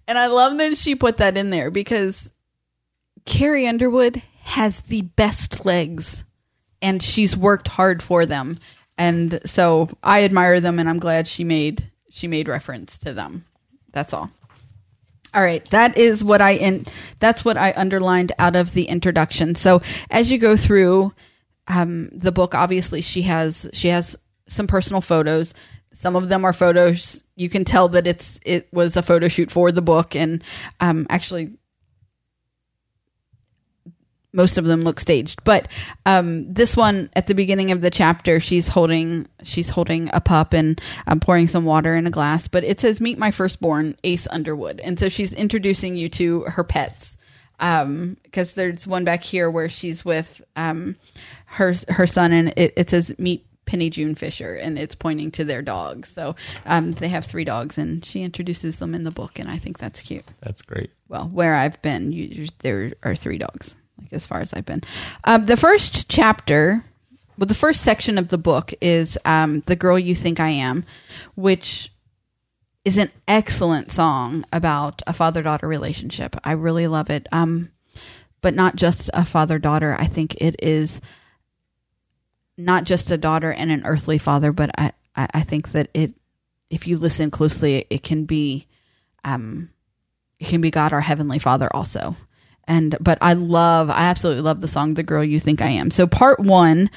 and i love that she put that in there because carrie underwood has the best legs and she's worked hard for them and so I admire them, and I'm glad she made she made reference to them. That's all. All right, that is what I in that's what I underlined out of the introduction. So as you go through um, the book, obviously she has she has some personal photos. Some of them are photos you can tell that it's it was a photo shoot for the book, and um, actually most of them look staged. But um, this one at the beginning of the chapter, she's holding she's holding a pup and um, pouring some water in a glass. But it says, "Meet my firstborn, Ace Underwood," and so she's introducing you to her pets. Because um, there's one back here where she's with um, her her son, and it, it says, "Meet Penny June Fisher, and it's pointing to their dogs. So um, they have three dogs, and she introduces them in the book, and I think that's cute. That's great. Well, where I've been, you, there are three dogs like as far as I've been. Um, the first chapter, well, the first section of the book is um, "The Girl You Think I Am," which is an excellent song about a father-daughter relationship. I really love it. Um, but not just a father-daughter. I think it is not just a daughter and an earthly father, but I, I, think that it, if you listen closely, it can be, um, it can be God, our heavenly Father, also and but I love, I absolutely love the song "The Girl You Think I Am." So part one,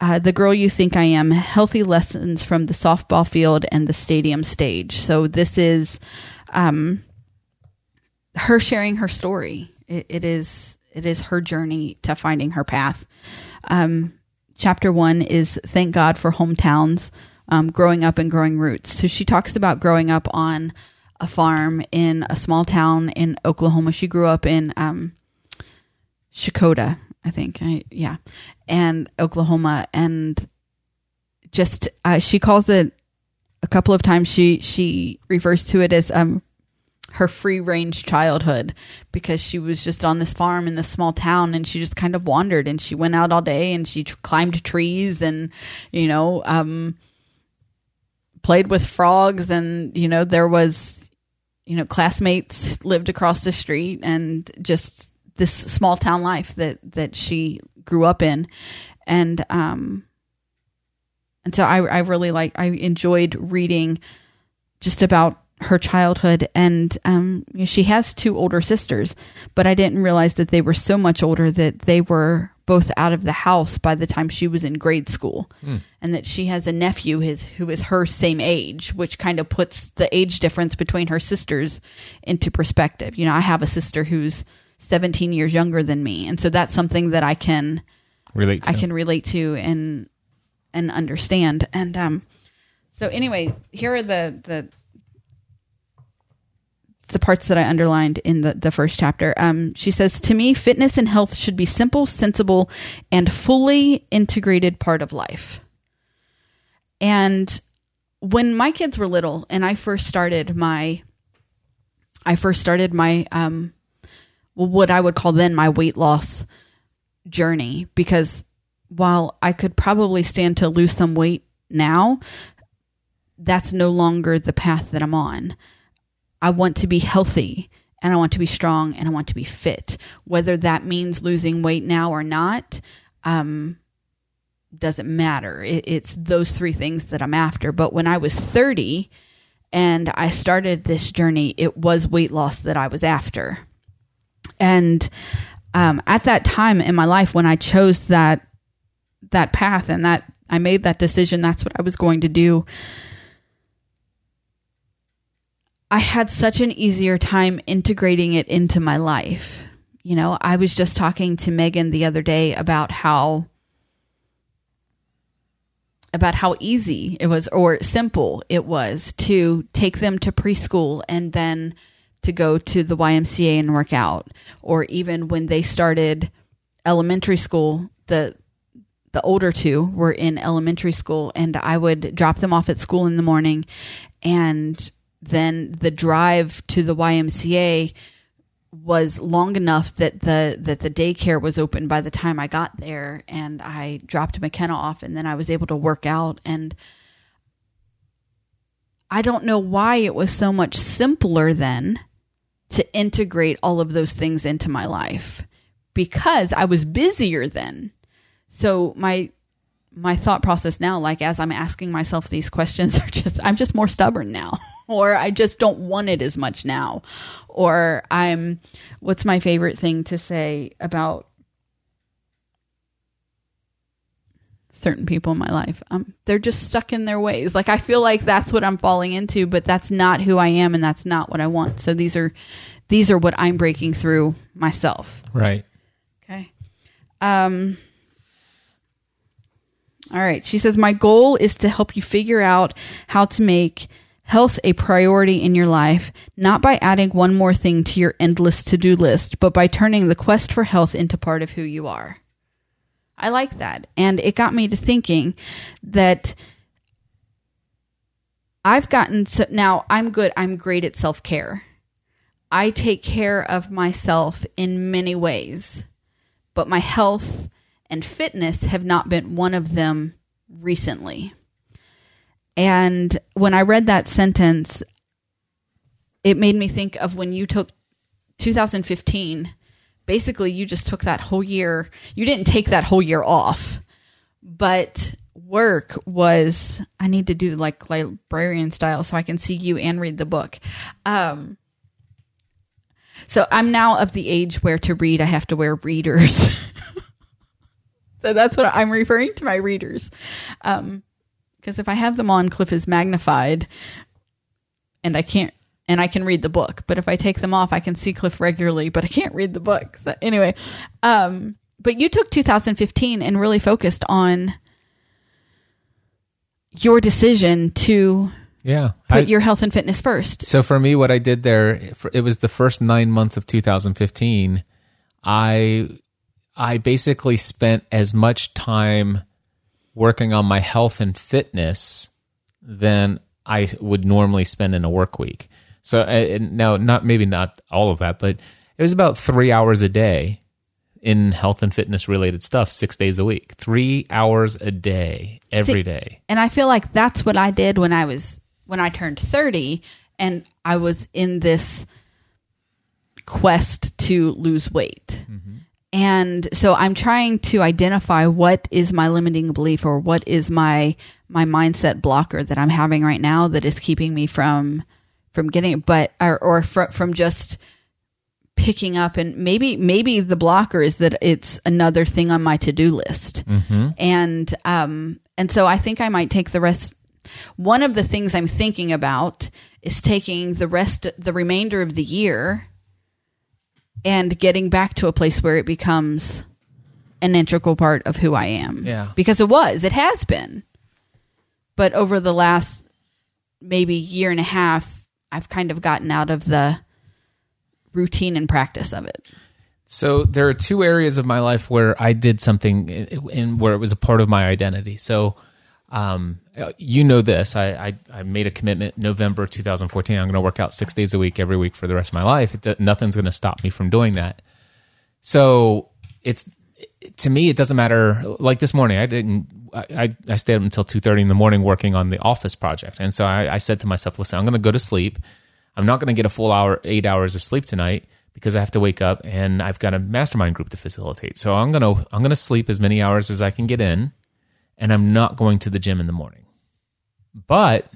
uh, "The Girl You Think I Am," healthy lessons from the softball field and the stadium stage. So this is um, her sharing her story. It, it is it is her journey to finding her path. Um, chapter one is "Thank God for Hometowns." Um, growing up and growing roots. So she talks about growing up on a farm in a small town in Oklahoma. She grew up in um, Checotah, I think. I, yeah, and Oklahoma, and just uh, she calls it a couple of times. She she refers to it as um, her free range childhood because she was just on this farm in this small town and she just kind of wandered and she went out all day and she climbed trees and you know um played with frogs and you know there was you know classmates lived across the street and just this small town life that that she grew up in. And um and so I I really like I enjoyed reading just about her childhood and um she has two older sisters but I didn't realize that they were so much older that they were both out of the house by the time she was in grade school and that she has a nephew his who is her same age which kind of puts the age difference between her sisters into perspective you know I have a sister who's 17 years younger than me and so that's something that I can Relate to. I can relate to and and understand. And um, so anyway, here are the the the parts that I underlined in the the first chapter. Um, she says to me, fitness and health should be simple, sensible, and fully integrated part of life. And when my kids were little, and I first started my, I first started my um, what I would call then my weight loss journey because while I could probably stand to lose some weight now, that's no longer the path that I'm on. I want to be healthy and I want to be strong and I want to be fit. Whether that means losing weight now or not, um, doesn't matter. It, it's those three things that I'm after. But when I was 30 and I started this journey, it was weight loss that I was after. And um, at that time in my life when I chose that that path and that I made that decision, that's what I was going to do. I had such an easier time integrating it into my life. You know, I was just talking to Megan the other day about how about how easy it was or simple it was to take them to preschool and then to go to the YMCA and work out or even when they started elementary school the the older two were in elementary school and I would drop them off at school in the morning and then the drive to the YMCA was long enough that the that the daycare was open by the time I got there and I dropped McKenna off and then I was able to work out and I don't know why it was so much simpler then to integrate all of those things into my life because I was busier then. So my my thought process now like as I'm asking myself these questions [laughs] are just I'm just more stubborn now or I just don't want it as much now or I'm what's my favorite thing to say about certain people in my life um they're just stuck in their ways like I feel like that's what I'm falling into but that's not who I am and that's not what I want so these are these are what I'm breaking through myself right. Okay. Um All right. She says my goal is to help you figure out how to make health a priority in your life, not by adding one more thing to your endless to-do list, but by turning the quest for health into part of who you are. I like that. And it got me to thinking that I've gotten so now I'm good. I'm great at self-care. I take care of myself in many ways but my health and fitness have not been one of them recently. And when I read that sentence, it made me think of when you took 2015. Basically, you just took that whole year. You didn't take that whole year off, but work was. I need to do like librarian style so I can see you and read the book. Um, so I'm now of the age where to read, I have to wear readers. [laughs] so that's what I'm referring to my readers. Um, because if I have them on, Cliff is magnified and I can't, and I can read the book. But if I take them off, I can see Cliff regularly, but I can't read the book. So anyway, um, but you took 2015 and really focused on your decision to Yeah. put I- your health and fitness first. So for me, what I did there, it was the first nine months of 2015. I I basically spent as much time working on my health and fitness than I would normally spend in a work week. So uh, now, not maybe not all of that, but it was about three hours a day in health and fitness related stuff, six days a week, three hours a day, every See, day. And I feel like that's what I did when I was when I turned 30 and I was in this quest to lose weight. And so I'm trying to identify what is my limiting belief or what is my my mindset blocker that I'm having right now that is keeping me from from getting it but or, or fr- from just picking up and maybe maybe the blocker is that it's another thing on my to-do list. And um and so I think I might take the rest one of the things I'm thinking about is taking the rest the remainder of the year and getting back to a place where it becomes an integral part of who I am. Yeah. Because it was, it has been. But over the last maybe year and a half, I've kind of gotten out of the routine and practice of it. So there are two areas of my life where I did something in, in where it was a part of my identity. So, um, you know this. I, I, I made a commitment November 2014. I'm going to work out six days a week every week for the rest of my life. It, nothing's going to stop me from doing that. So it's to me, it doesn't matter. Like this morning, I didn't. I, I stayed up until two thirty in the morning working on the office project, and so I, I said to myself, "Listen, I'm going to go to sleep. I'm not going to get a full hour, eight hours of sleep tonight because I have to wake up and I've got a mastermind group to facilitate. So I'm to I'm going to sleep as many hours as I can get in, and I'm not going to the gym in the morning. But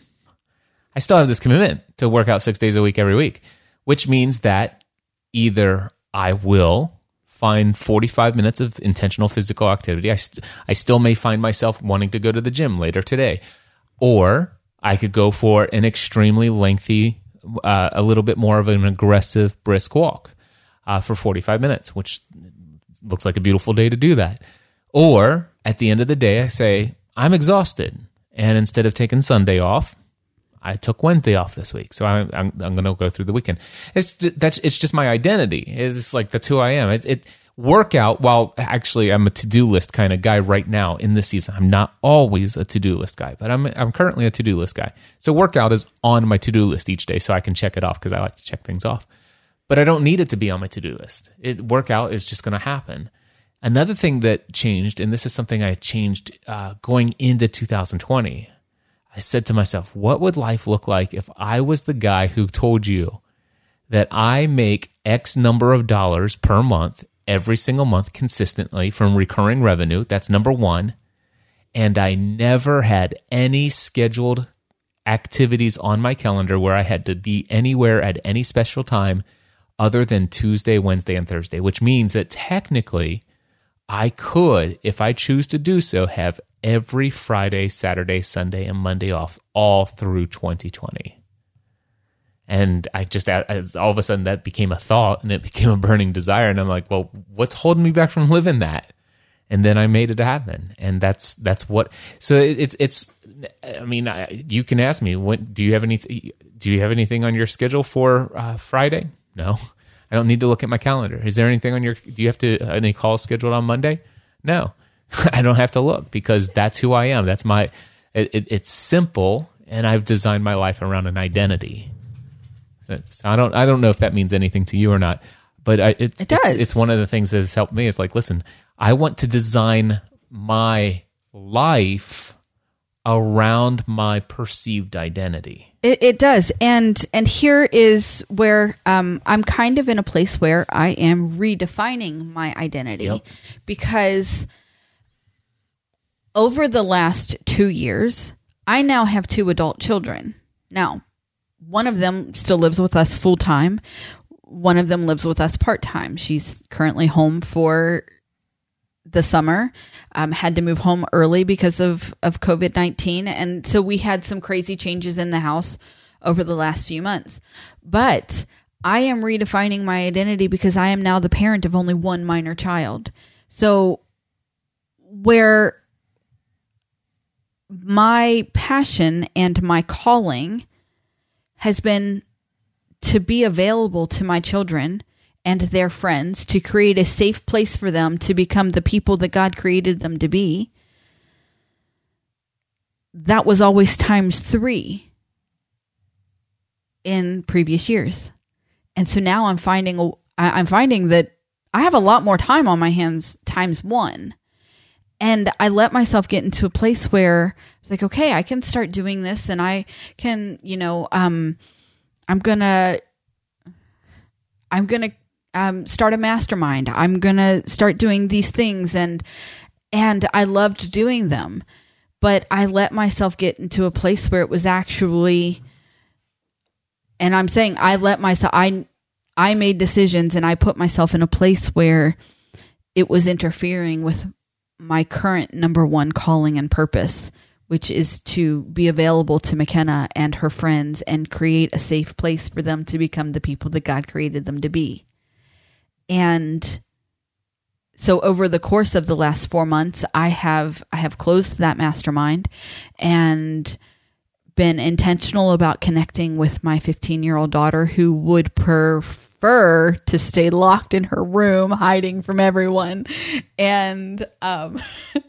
I still have this commitment to work out six days a week every week, which means that either I will find 45 minutes of intentional physical activity. I, st- I still may find myself wanting to go to the gym later today. Or I could go for an extremely lengthy, uh, a little bit more of an aggressive brisk walk uh, for 45 minutes, which looks like a beautiful day to do that. Or at the end of the day, I say, I'm exhausted. And instead of taking Sunday off, I took Wednesday off this week, so I, I'm I'm going to go through the weekend. It's ju- that's it's just my identity. It's like that's who I am. It's, it workout. While actually I'm a to do list kind of guy right now in this season. I'm not always a to do list guy, but I'm I'm currently a to do list guy. So workout is on my to do list each day, so I can check it off because I like to check things off. But I don't need it to be on my to do list. It workout is just going to happen. Another thing that changed, and this is something I changed uh, going into 2020. I said to myself, what would life look like if I was the guy who told you that I make X number of dollars per month every single month consistently from recurring revenue? That's number one. And I never had any scheduled activities on my calendar where I had to be anywhere at any special time other than Tuesday, Wednesday, and Thursday, which means that technically I could, if I choose to do so, have every Friday, Saturday, Sunday, and Monday off all through 2020. And I just, all of a sudden, that became a thought and it [laughs] became a burning desire. And I'm like, well, what's holding me back from living that? And then I made it happen. And that's, that's what, so it's, it's, I mean, I, you can ask me, when, do you have anything, do you have anything on your schedule for uh, Friday? No. I don't need to look at my calendar. Is there anything on your? Do you have to uh, any calls scheduled on Monday? No, [laughs] I don't have to look because that's who I am. That's my. It, it, it's simple, and I've designed my life around an identity. So I don't. I don't know if that means anything to you or not, but I, it's, It does. It's, it's one of the things that has helped me. It's like, listen, I want to design my life around my perceived identity. It, it does, and and here is where um, I'm kind of in a place where I am redefining my identity Yep. because over the last two years, I now have two adult children. Now, one of them still lives with us full time. One of them lives with us part time. She's currently home for the summer. Um, had to move home early because of of COVID nineteen, and so we had some crazy changes in the house over the last few months. But I am redefining my identity because I am now the parent of only one minor child. So where my passion and my calling has been to be available to my children and their friends to create a safe place for them to become the people that God created them to be. That was always times three. in previous years. And so now I'm finding I'm finding that I have a lot more time on my hands times one. And I let myself get into a place where it's like, okay, I can start doing this and I can, you know, um, I'm gonna, I'm gonna, um, start a mastermind. I'm gonna start doing these things and, and I loved doing them, but I let myself get into a place where it was actually, and I'm saying I let myself, I, I made decisions and I put myself in a place where it was interfering with my current number one calling and purpose, which is to be available to McKenna and her friends and create a safe place for them to become the people that God created them to be. And so over the course of the last 4 months, I have I have closed that mastermind and been intentional about connecting with my 15-year-old daughter who would prefer to stay locked in her room hiding from everyone. And um [laughs]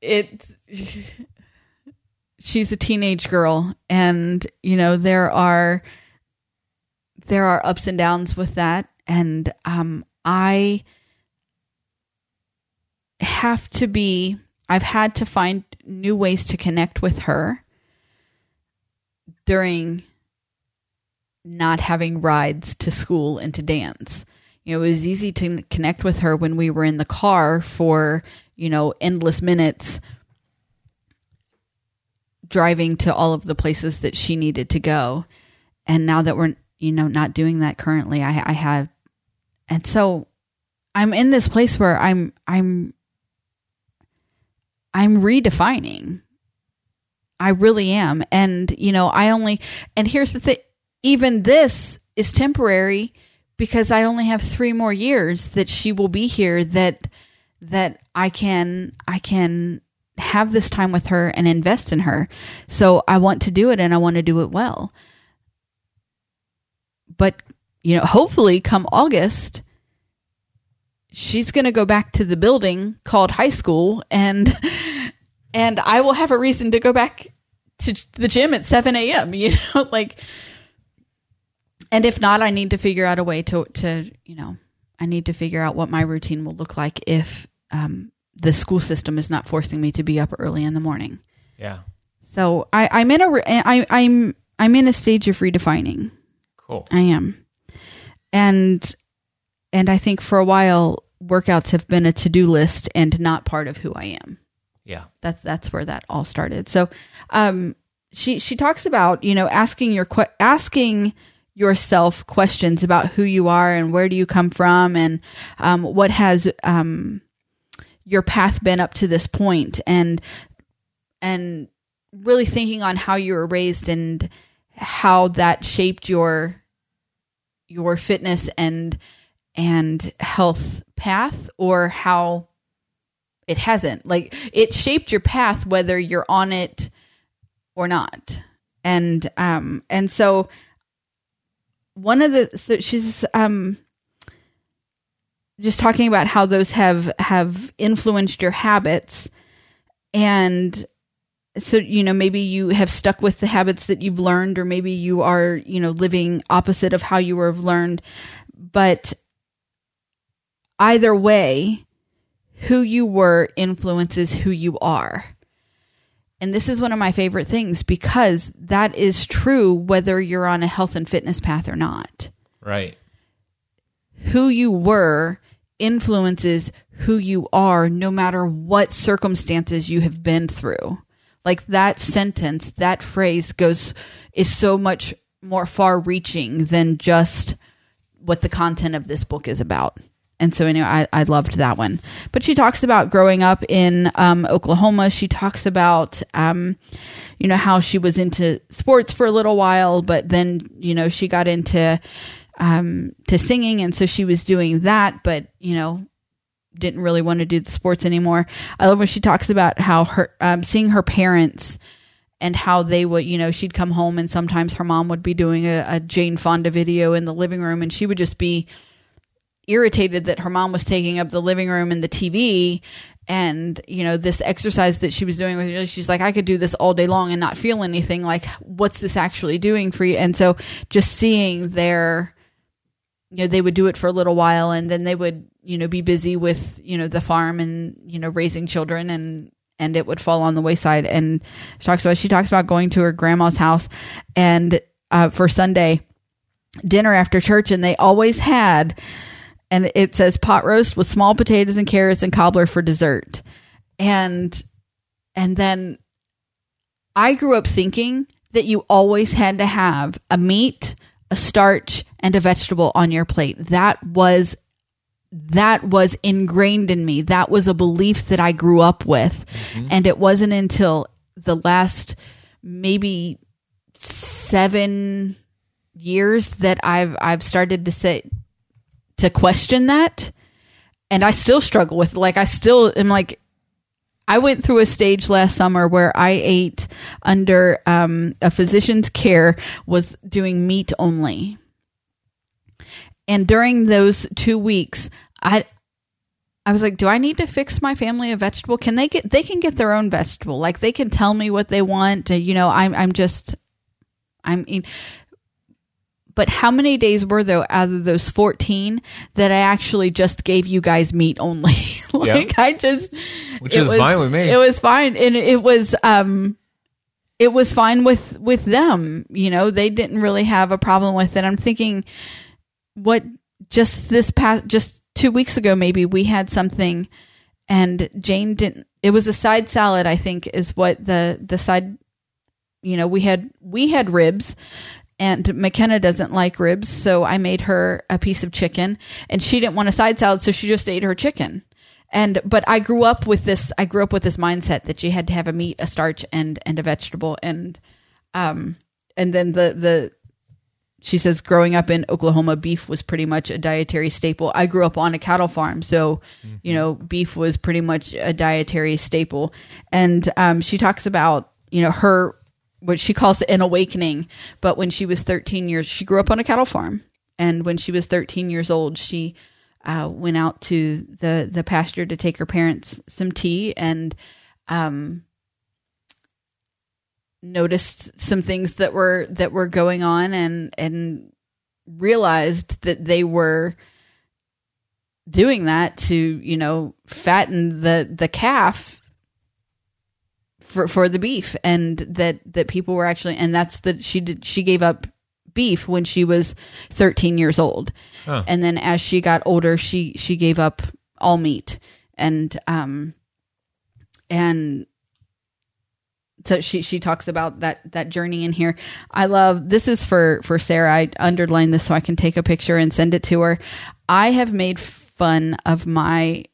it she's a teenage girl. And you know there are there are ups and downs with that and um I have to be I've had to find new ways to connect with her during not having rides to school and to dance. You know, it was easy to connect with her when we were in the car for, you know, endless minutes driving to all of the places that she needed to go. And now that we're, you know, not doing that currently, I, I have, and so I'm in this place where I'm, I'm, I'm redefining. I really am. And, you know, I only, and here's the thing even this is temporary because I only have three more years that she will be here that, that I can, I can have this time with her and invest in her. So I want to do it and I want to do it well. But, you know, hopefully come August, she's going to go back to the building called high school and [laughs] and I will have a reason to go back to the gym at 7 a.m. [laughs] You know, like, and if not, I need to figure out a way to, to, you know, I need to figure out what my routine will look like if um, the school system is not forcing me to be up early in the morning. Yeah. So I, I'm in a, I, I'm, I'm in a stage of redefining. Cool. I am. And, and I think for a while, workouts have been a to do list and not part of who I am. Yeah. That's that's where that all started. So, um, she she talks about you know asking your que- asking yourself questions about who you are and where do you come from and um, what has um, your path been up to this point and and really thinking on how you were raised and how that shaped your your fitness and and health path or how it hasn't. Like it shaped your path whether you're on it or not. And um and so one of the so she's um just talking about how those have have influenced your habits and so you know maybe you have stuck with the habits that you've learned or maybe you are you know living opposite of how you were learned but either way who you were influences who you are. And this is one of my favorite things because that is true whether you're on a health and fitness path or not. Right. Who you were influences who you are no matter what circumstances you have been through. Like that sentence, that phrase goes is so much more far reaching than just what the content of this book is about. And so anyway, I, I loved that one. But she talks about growing up in um, Oklahoma. She talks about, um, you know, how she was into sports for a little while, but then, you know, she got into um, to singing, and so she was doing that, but you know, didn't really want to do the sports anymore. I love when she talks about how her um, seeing her parents and how they would, you know, she'd come home and sometimes her mom would be doing a, a Jane Fonda video in the living room, and she would just be irritated that her mom was taking up the living room and the TV and you know this exercise that she was doing with you she's like i could do this all day long and not feel anything like what's this actually doing for you and so just seeing their you know they would do it for a little while and then they would you know be busy with you know the farm and you know raising children and and it would fall on the wayside and she talks about she talks about going to her grandma's house and uh, for sunday dinner after church and they always had and it says pot roast with small potatoes and carrots and cobbler for dessert. And and then I grew up thinking that you always had to have a meat, a starch, and a vegetable on your plate. That was that was ingrained in me. That was a belief that I grew up with. Mm-hmm. And it wasn't until the last maybe 7 years that I've I've started to say to question that. And I still struggle with like I still am like I went through a stage last summer where I ate under um, a physician's care was doing meat only. And during those 2 weeks, I I was like, do I need to fix my family a vegetable? Can they get they can get their own vegetable. Like they can tell me what they want. You know, I'm I'm just I'm but how many days were there out of those 14 that I actually just gave you guys meat only? [laughs] like yep. I just, which is was, fine with me. It was fine. And it was, um, it was fine with, with them. You know, they didn't really have a problem with it. I'm thinking what just this past, just two weeks ago, maybe we had something and Jane didn't, it was a side salad, I think is what the, the side, you know, we had, we had ribs and McKenna doesn't like ribs, so I made her a piece of chicken, and she didn't want a side salad, so she just ate her chicken. And but I grew up with this. I grew up with this mindset that you had to have a meat, a starch, and and a vegetable, and um, and then the the she says growing up in Oklahoma, beef was pretty much a dietary staple. I grew up on a cattle farm, so mm-hmm. you know beef was pretty much a dietary staple. And um, she talks about you know her what she calls an awakening. But when she was 13 years, she grew up on a cattle farm, and when she was 13 years old, she uh, went out to the the pasture to take her parents some tea and um, noticed some things that were that were going on and and realized that they were doing that to you know fatten the the calf for for the beef. And that that people were actually and that's that she did she gave up beef when she was 13 years old. Huh. and then as she got older she she gave up all meat. And um and so she she talks about that that journey in here. I love this is for for Sarah. I underlined this so I can take a picture and send it to her. I have made fun of my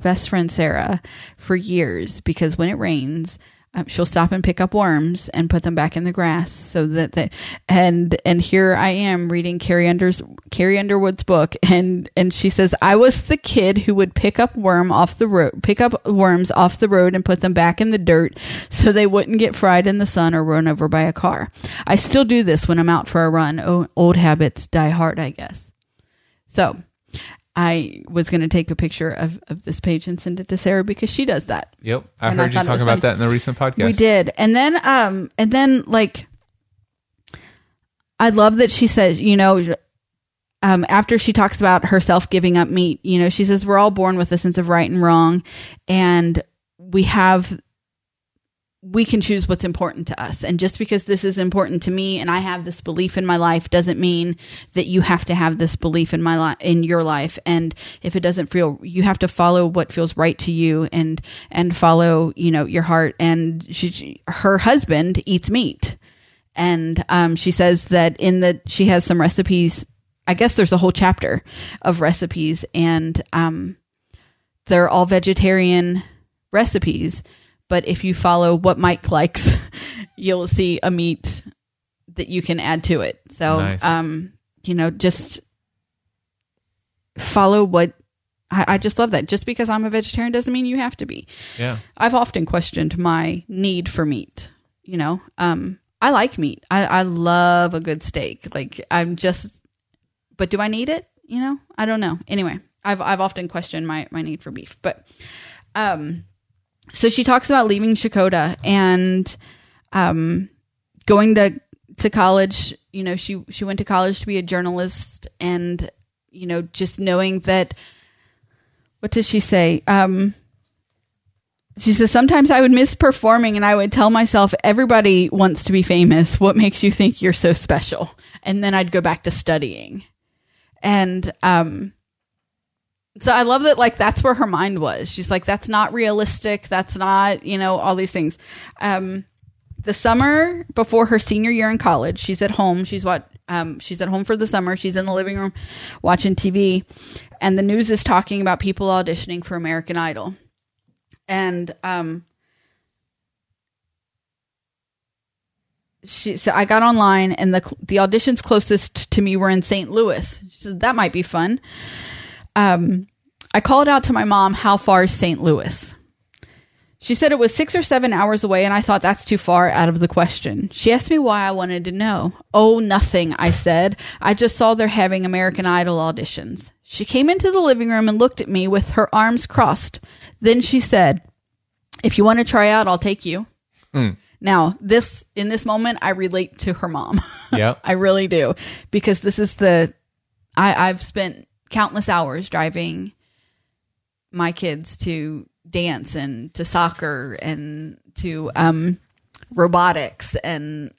best friend Sarah for years because when it rains, um, she'll stop and pick up worms and put them back in the grass so that they and and here I am reading Carrie Under's Carrie Underwood's book and and she says I was the kid who would pick up worm off the road pick up worms off the road and put them back in the dirt so they wouldn't get fried in the sun or run over by a car. I still do this when I'm out for a run. Oh, old habits die hard, I guess. So, I was going to take a picture of, of this page and send it to Sarah because she does that. Yep, I and heard I you talking about that in the recent podcast. We did, and then um, and then like, I love that she says, you know, um, after she talks about herself giving up meat, you know, she says we're all born with a sense of right and wrong, and we have we can choose what's important to us. And just because this is important to me and I have this belief in my life doesn't mean that you have to have this belief in my life in your life. And if it doesn't feel you have to follow what feels right to you and and follow, you know, your heart and she, she her husband eats meat. And um, she says that in the she has some recipes I guess there's a whole chapter of recipes and um, they're all vegetarian recipes but if you follow what Mike likes, [laughs] you'll see a meat that you can add to it. So, nice. um, you know, just follow what I, I, just love that. Just because I'm a vegetarian doesn't mean you have to be. Yeah. I've often questioned my need for meat. You know, um, I like meat. I, I love a good steak. Like I'm just, but do I need it? You know, I don't know. Anyway, I've I've often questioned my my need for beef, but um, so she talks about leaving Checotah and um, going to to college. You know, she she went to college to be a journalist, and you know, just knowing that. What does she say? Um, she says sometimes I would miss performing, and I would tell myself, "Everybody wants to be famous. What makes you think you're so special?" And then I'd go back to studying, and um, so I love that. Like that's where her mind was. She's like, "That's not realistic. That's not you know all these things." Um, the summer before her senior year in college, she's at home. She's what um, she's at home for the summer. She's in the living room watching TV, and the news is talking about people auditioning for American Idol. And um, she said, I got online, and the the auditions closest to me were in St. Louis. She said that might be fun. Um, I called out to my mom, "How far is St. Louis?" She said it was six or seven hours away, and I thought that's too far out of the question. She asked me why I wanted to know. Oh, nothing, I said. I just saw they're having American Idol auditions. She came into the living room and looked at me with her arms crossed. Then she said, If you want to try out, I'll take you. Now, this in this moment, I relate to her mom. [laughs] Yeah, I really do because this is the I, I've spent countless hours driving my kids to dance and to soccer and to um, robotics and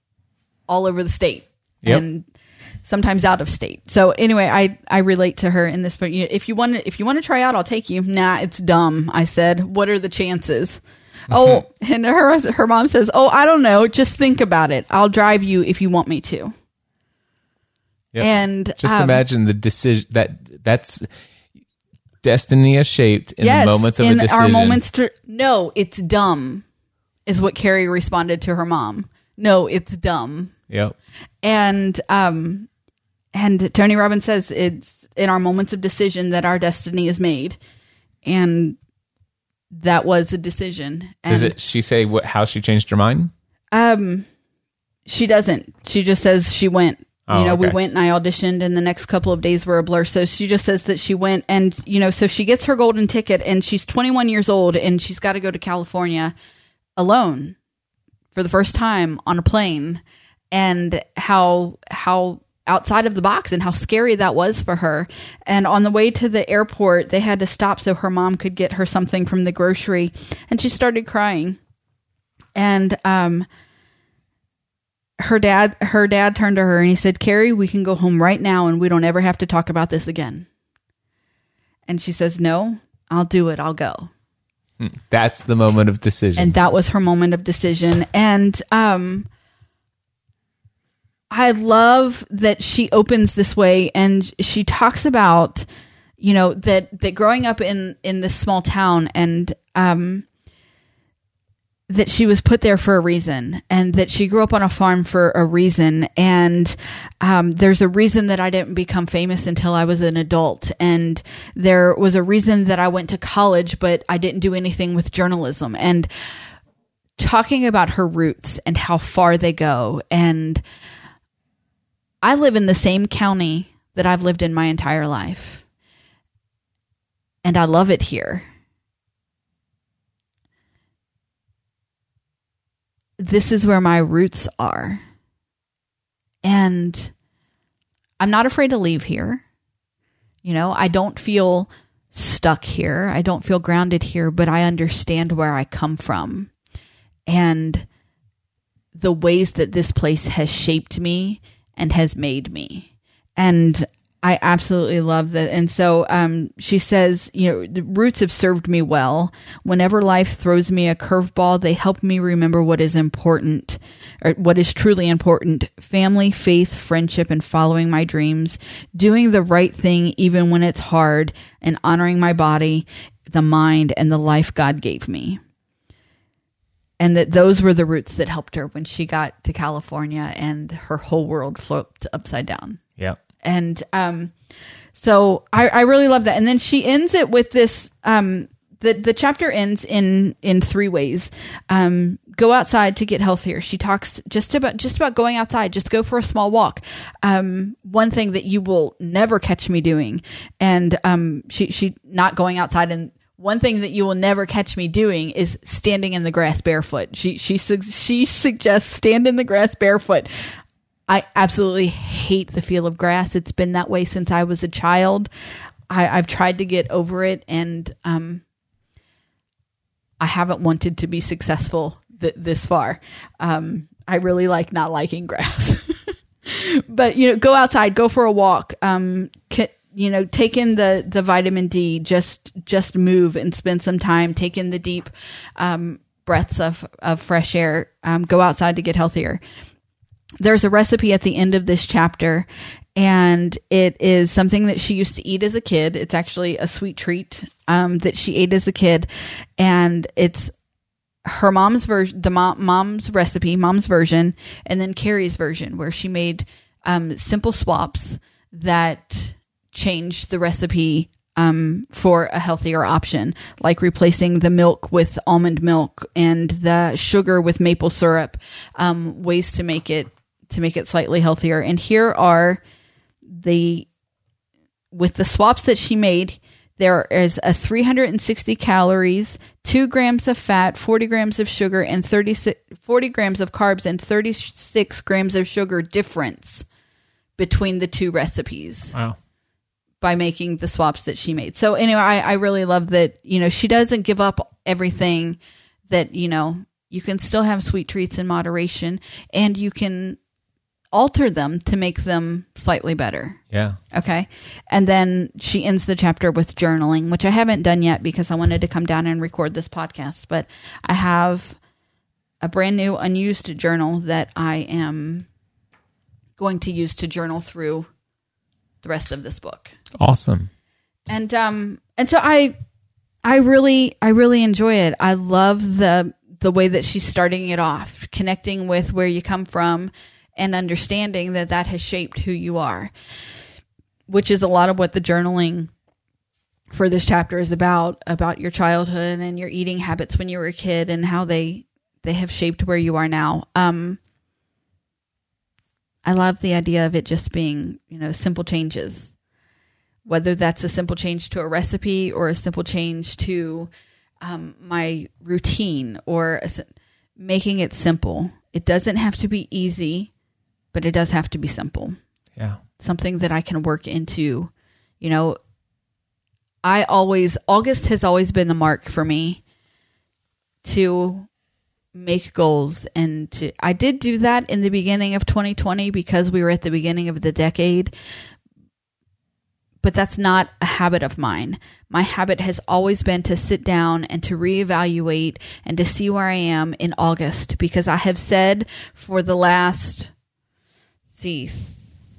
all over the state Yep. and sometimes out of state. So anyway, I I relate to her in this. But if you want to if you want to try out, I'll take you. Nah, it's dumb. I said. What are the chances? [laughs] oh, and her her mom says, "Oh, I don't know. Just think about it. I'll drive you if you want me to." Yep. And Just um, imagine the decision that that's destiny is shaped in yes, the moments of in a decision. our moments to no, it's dumb, is what Carrie responded to her mom. No, it's dumb. Yep. and um and Tony Robbins says it's in our moments of decision that our destiny is made and that was a decision and Does it? She say what? How she changed her mind? um she doesn't she just says she went Oh, you know we went and I auditioned and the next couple of days were a blur. So she just says that she went and you know so she gets her golden ticket and she's 21 years old and she's got to go to California alone for the first time on a plane and how how outside of the box and how scary that was for her. And on the way to the airport they had to stop so her mom could get her something from the grocery and she started crying. And um her dad her dad turned to her and he said carrie we can go home right now and we don't ever have to talk about this again. And she says no i'll do it. I'll go. That's the moment of decision. and that was her moment of decision. And um i love that she opens this way and she talks about you know that that growing up in in this small town and um that she was put there for a reason and that she grew up on a farm for a reason. And um, there's a reason that i didn't become famous until i was an adult. And there was a reason that i went to college but i didn't do anything with journalism. And talking about her roots and how far they go. And i live in the same county that i've lived in my entire life. And i love it here this is where my roots are. And I'm not afraid to leave here. You know, I don't feel stuck here. I don't feel grounded here, but I understand where I come from and the ways that this place has shaped me and has made me. And I absolutely love that. And so um, she says, you know, the roots have served me well. Whenever life throws me a curveball, they help me remember what is important or what is truly important family, faith, friendship, and following my dreams, doing the right thing even when it's hard, and honoring my body, the mind, and the life God gave me. And that those were the roots that helped her when she got to California and her whole world flipped upside down yep. And um so I, I really love that. And then she ends it with this um the the chapter ends in in three ways. Um go outside to get healthier she talks just about just about going outside. Just go for a small walk. Um one thing that you will never catch me doing. And um she she not going outside. And one thing that you will never catch me doing is standing in the grass barefoot. She she she suggests stand in the grass barefoot. I absolutely hate the feel of grass. It's been that way since I was a child. I, have tried to get over it, and um, I haven't wanted to be successful th- this far. Um, I really like not liking grass. [laughs] but you know, go outside, go for a walk. Um, you know, take in the the vitamin D. Just just move and spend some time. Take in the deep um, breaths of of fresh air. Um, go outside to get healthier. There's a recipe at the end of this chapter, and it is something that she used to eat as a kid. It's actually a sweet treat um, that she ate as a kid, and it's her mom's version, the mom, mom's recipe, mom's version, and then Carrie's version, where she made um, simple swaps that changed the recipe um, for a healthier option, like replacing the milk with almond milk and the sugar with maple syrup. Um, ways to make it to make it slightly healthier. And here are the with the swaps that she made. There is a 360 calories, 2 grams of fat, 40 grams of sugar, and 30, 40 grams of carbs, and 36 grams of sugar difference between the two recipes. Wow. By making the swaps that she made. So, anyway, I, I really love that, you know, she doesn't give up everything that, you know, you can still have sweet treats in moderation and you can alter them to make them slightly better. Yeah. Okay. And then she ends the chapter with journaling, which I haven't done yet because I wanted to come down and record this podcast. But I have a brand new unused journal that I am going to use to journal through the rest of this book. Awesome. And um and so I I really I really enjoy it. I love the the way that she's starting it off, connecting with where you come from and understanding that that has shaped who you are, which is a lot of what the journaling for this chapter is about about your childhood and your eating habits when you were a kid and how they they have shaped where you are now. Um, I love the idea of it just being, you know, simple changes. Whether that's a simple change to a recipe or a simple change to um, my routine or a, making it simple. It doesn't have to be easy but it does have to be simple. Yeah. Something that I can work into. You know, I always, August has always been the mark for me to make goals. And to, I did do that in the beginning of 2020 because we were at the beginning of the decade. But that's not a habit of mine. My habit has always been to sit down and to reevaluate and to see where I am in August because I have said for the last see,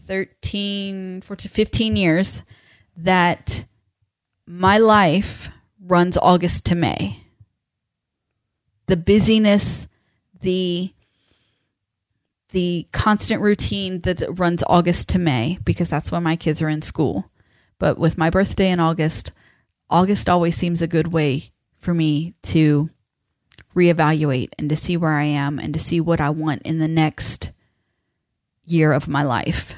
13, 14, 15 years that my life runs August to May. The busyness, the the constant routine that runs August to May because that's when my kids are in school. But with my birthday in August, August always seems a good way for me to reevaluate and to see where I am and to see what I want in the next year of my life.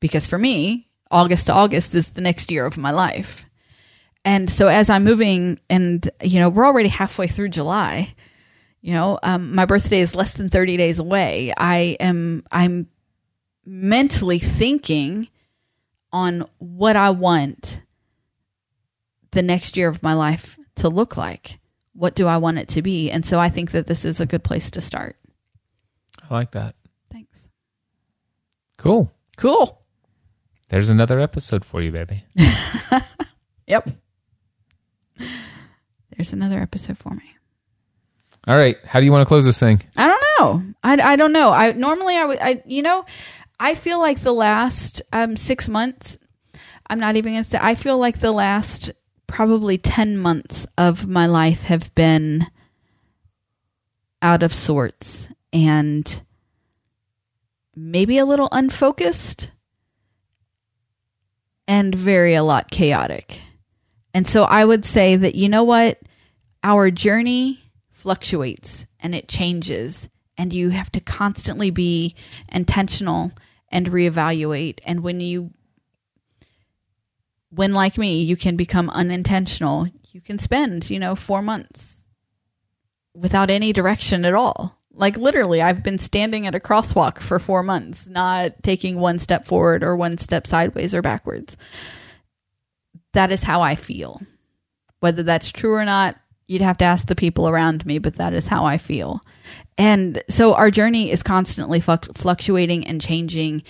Because for me, August to August is the next year of my life. And so as I'm moving, and, you know, we're already halfway through July. You know, um, my birthday is less than 30 days away. I am, I'm mentally thinking on what I want the next year of my life to look like. What do I want it to be? And so I think that this is a good place to start. I like that. Cool. Cool. There's another episode for you, baby. [laughs] yep. There's another episode for me. All right. How do you want to close this thing? I don't know. I, I don't know. I normally I would I you know I feel like the last um six months. I'm not even gonna say. I feel like the last probably ten months of my life have been out of sorts and maybe a little unfocused and very a lot chaotic. And so I would say that, you know what? Our journey fluctuates and it changes, and you have to constantly be intentional and reevaluate. And when you when like me, you can become unintentional, you can spend, you know, 4 months without any direction at all. Like literally, I've been standing at a crosswalk for 4 months, not taking one step forward or one step sideways or backwards. That is how I feel. Whether that's true or not, you'd have to ask the people around me, but that is how I feel. And so our journey is constantly fluctuating and changing.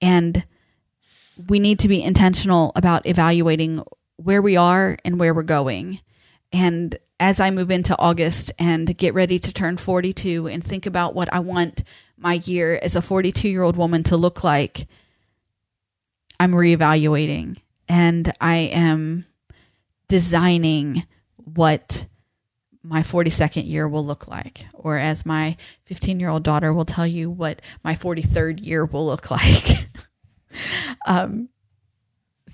And we need to be intentional about evaluating where we are and where we're going. And as I move into August and get ready to turn 42 and think about what I want my year as a 42 year old woman to look like, I'm reevaluating and I am designing what my 42nd year will look like, or as my 15 year old daughter will tell you what my 43rd year will look [laughs] like. um,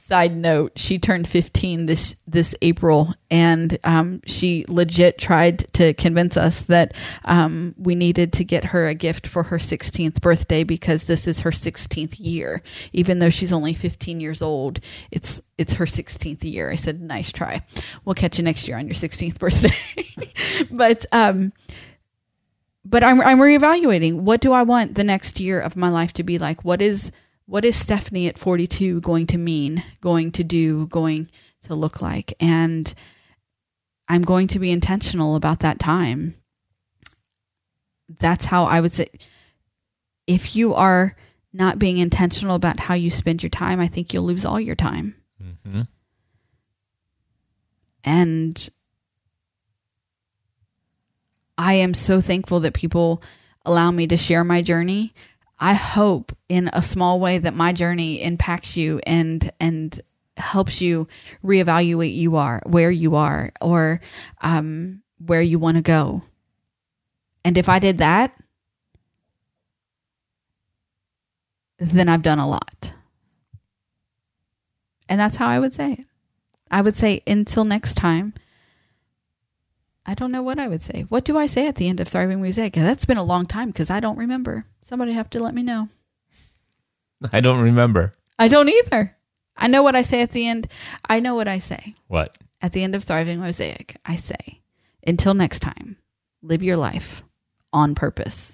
side note, she turned 15 this this April, and um, she legit tried to convince us that um, we needed to get her a gift for her 16th birthday because this is her 16th year, even though she's only 15 years old. It's it's her 16th year. I said, nice try. We'll catch you next year on your 16th [laughs] birthday. but um, but I'm I'm reevaluating. What do I want the next year of my life to be like? What is what is Stephanie at 42 going to mean, going to do, going to look like? And I'm going to be intentional about that time. That's how I would say if you are not being intentional about how you spend your time, I think you'll lose all your time. Mm-hmm. And I am so thankful that people allow me to share my journey. I hope in a small way that my journey impacts you and and helps you reevaluate you are where you are or um, where you want to go. And if I did that, then I've done a lot. And that's how I would say it. I would say until next time, I don't know what I would say. What do I say at the end of Thriving Mosaic? That's been a long time because I don't remember. Somebody have to let me know. I don't remember. I don't either. I know what I say at the end. I know what I say. What? At the end of Thriving Mosaic, I say, until next time, live your life on purpose.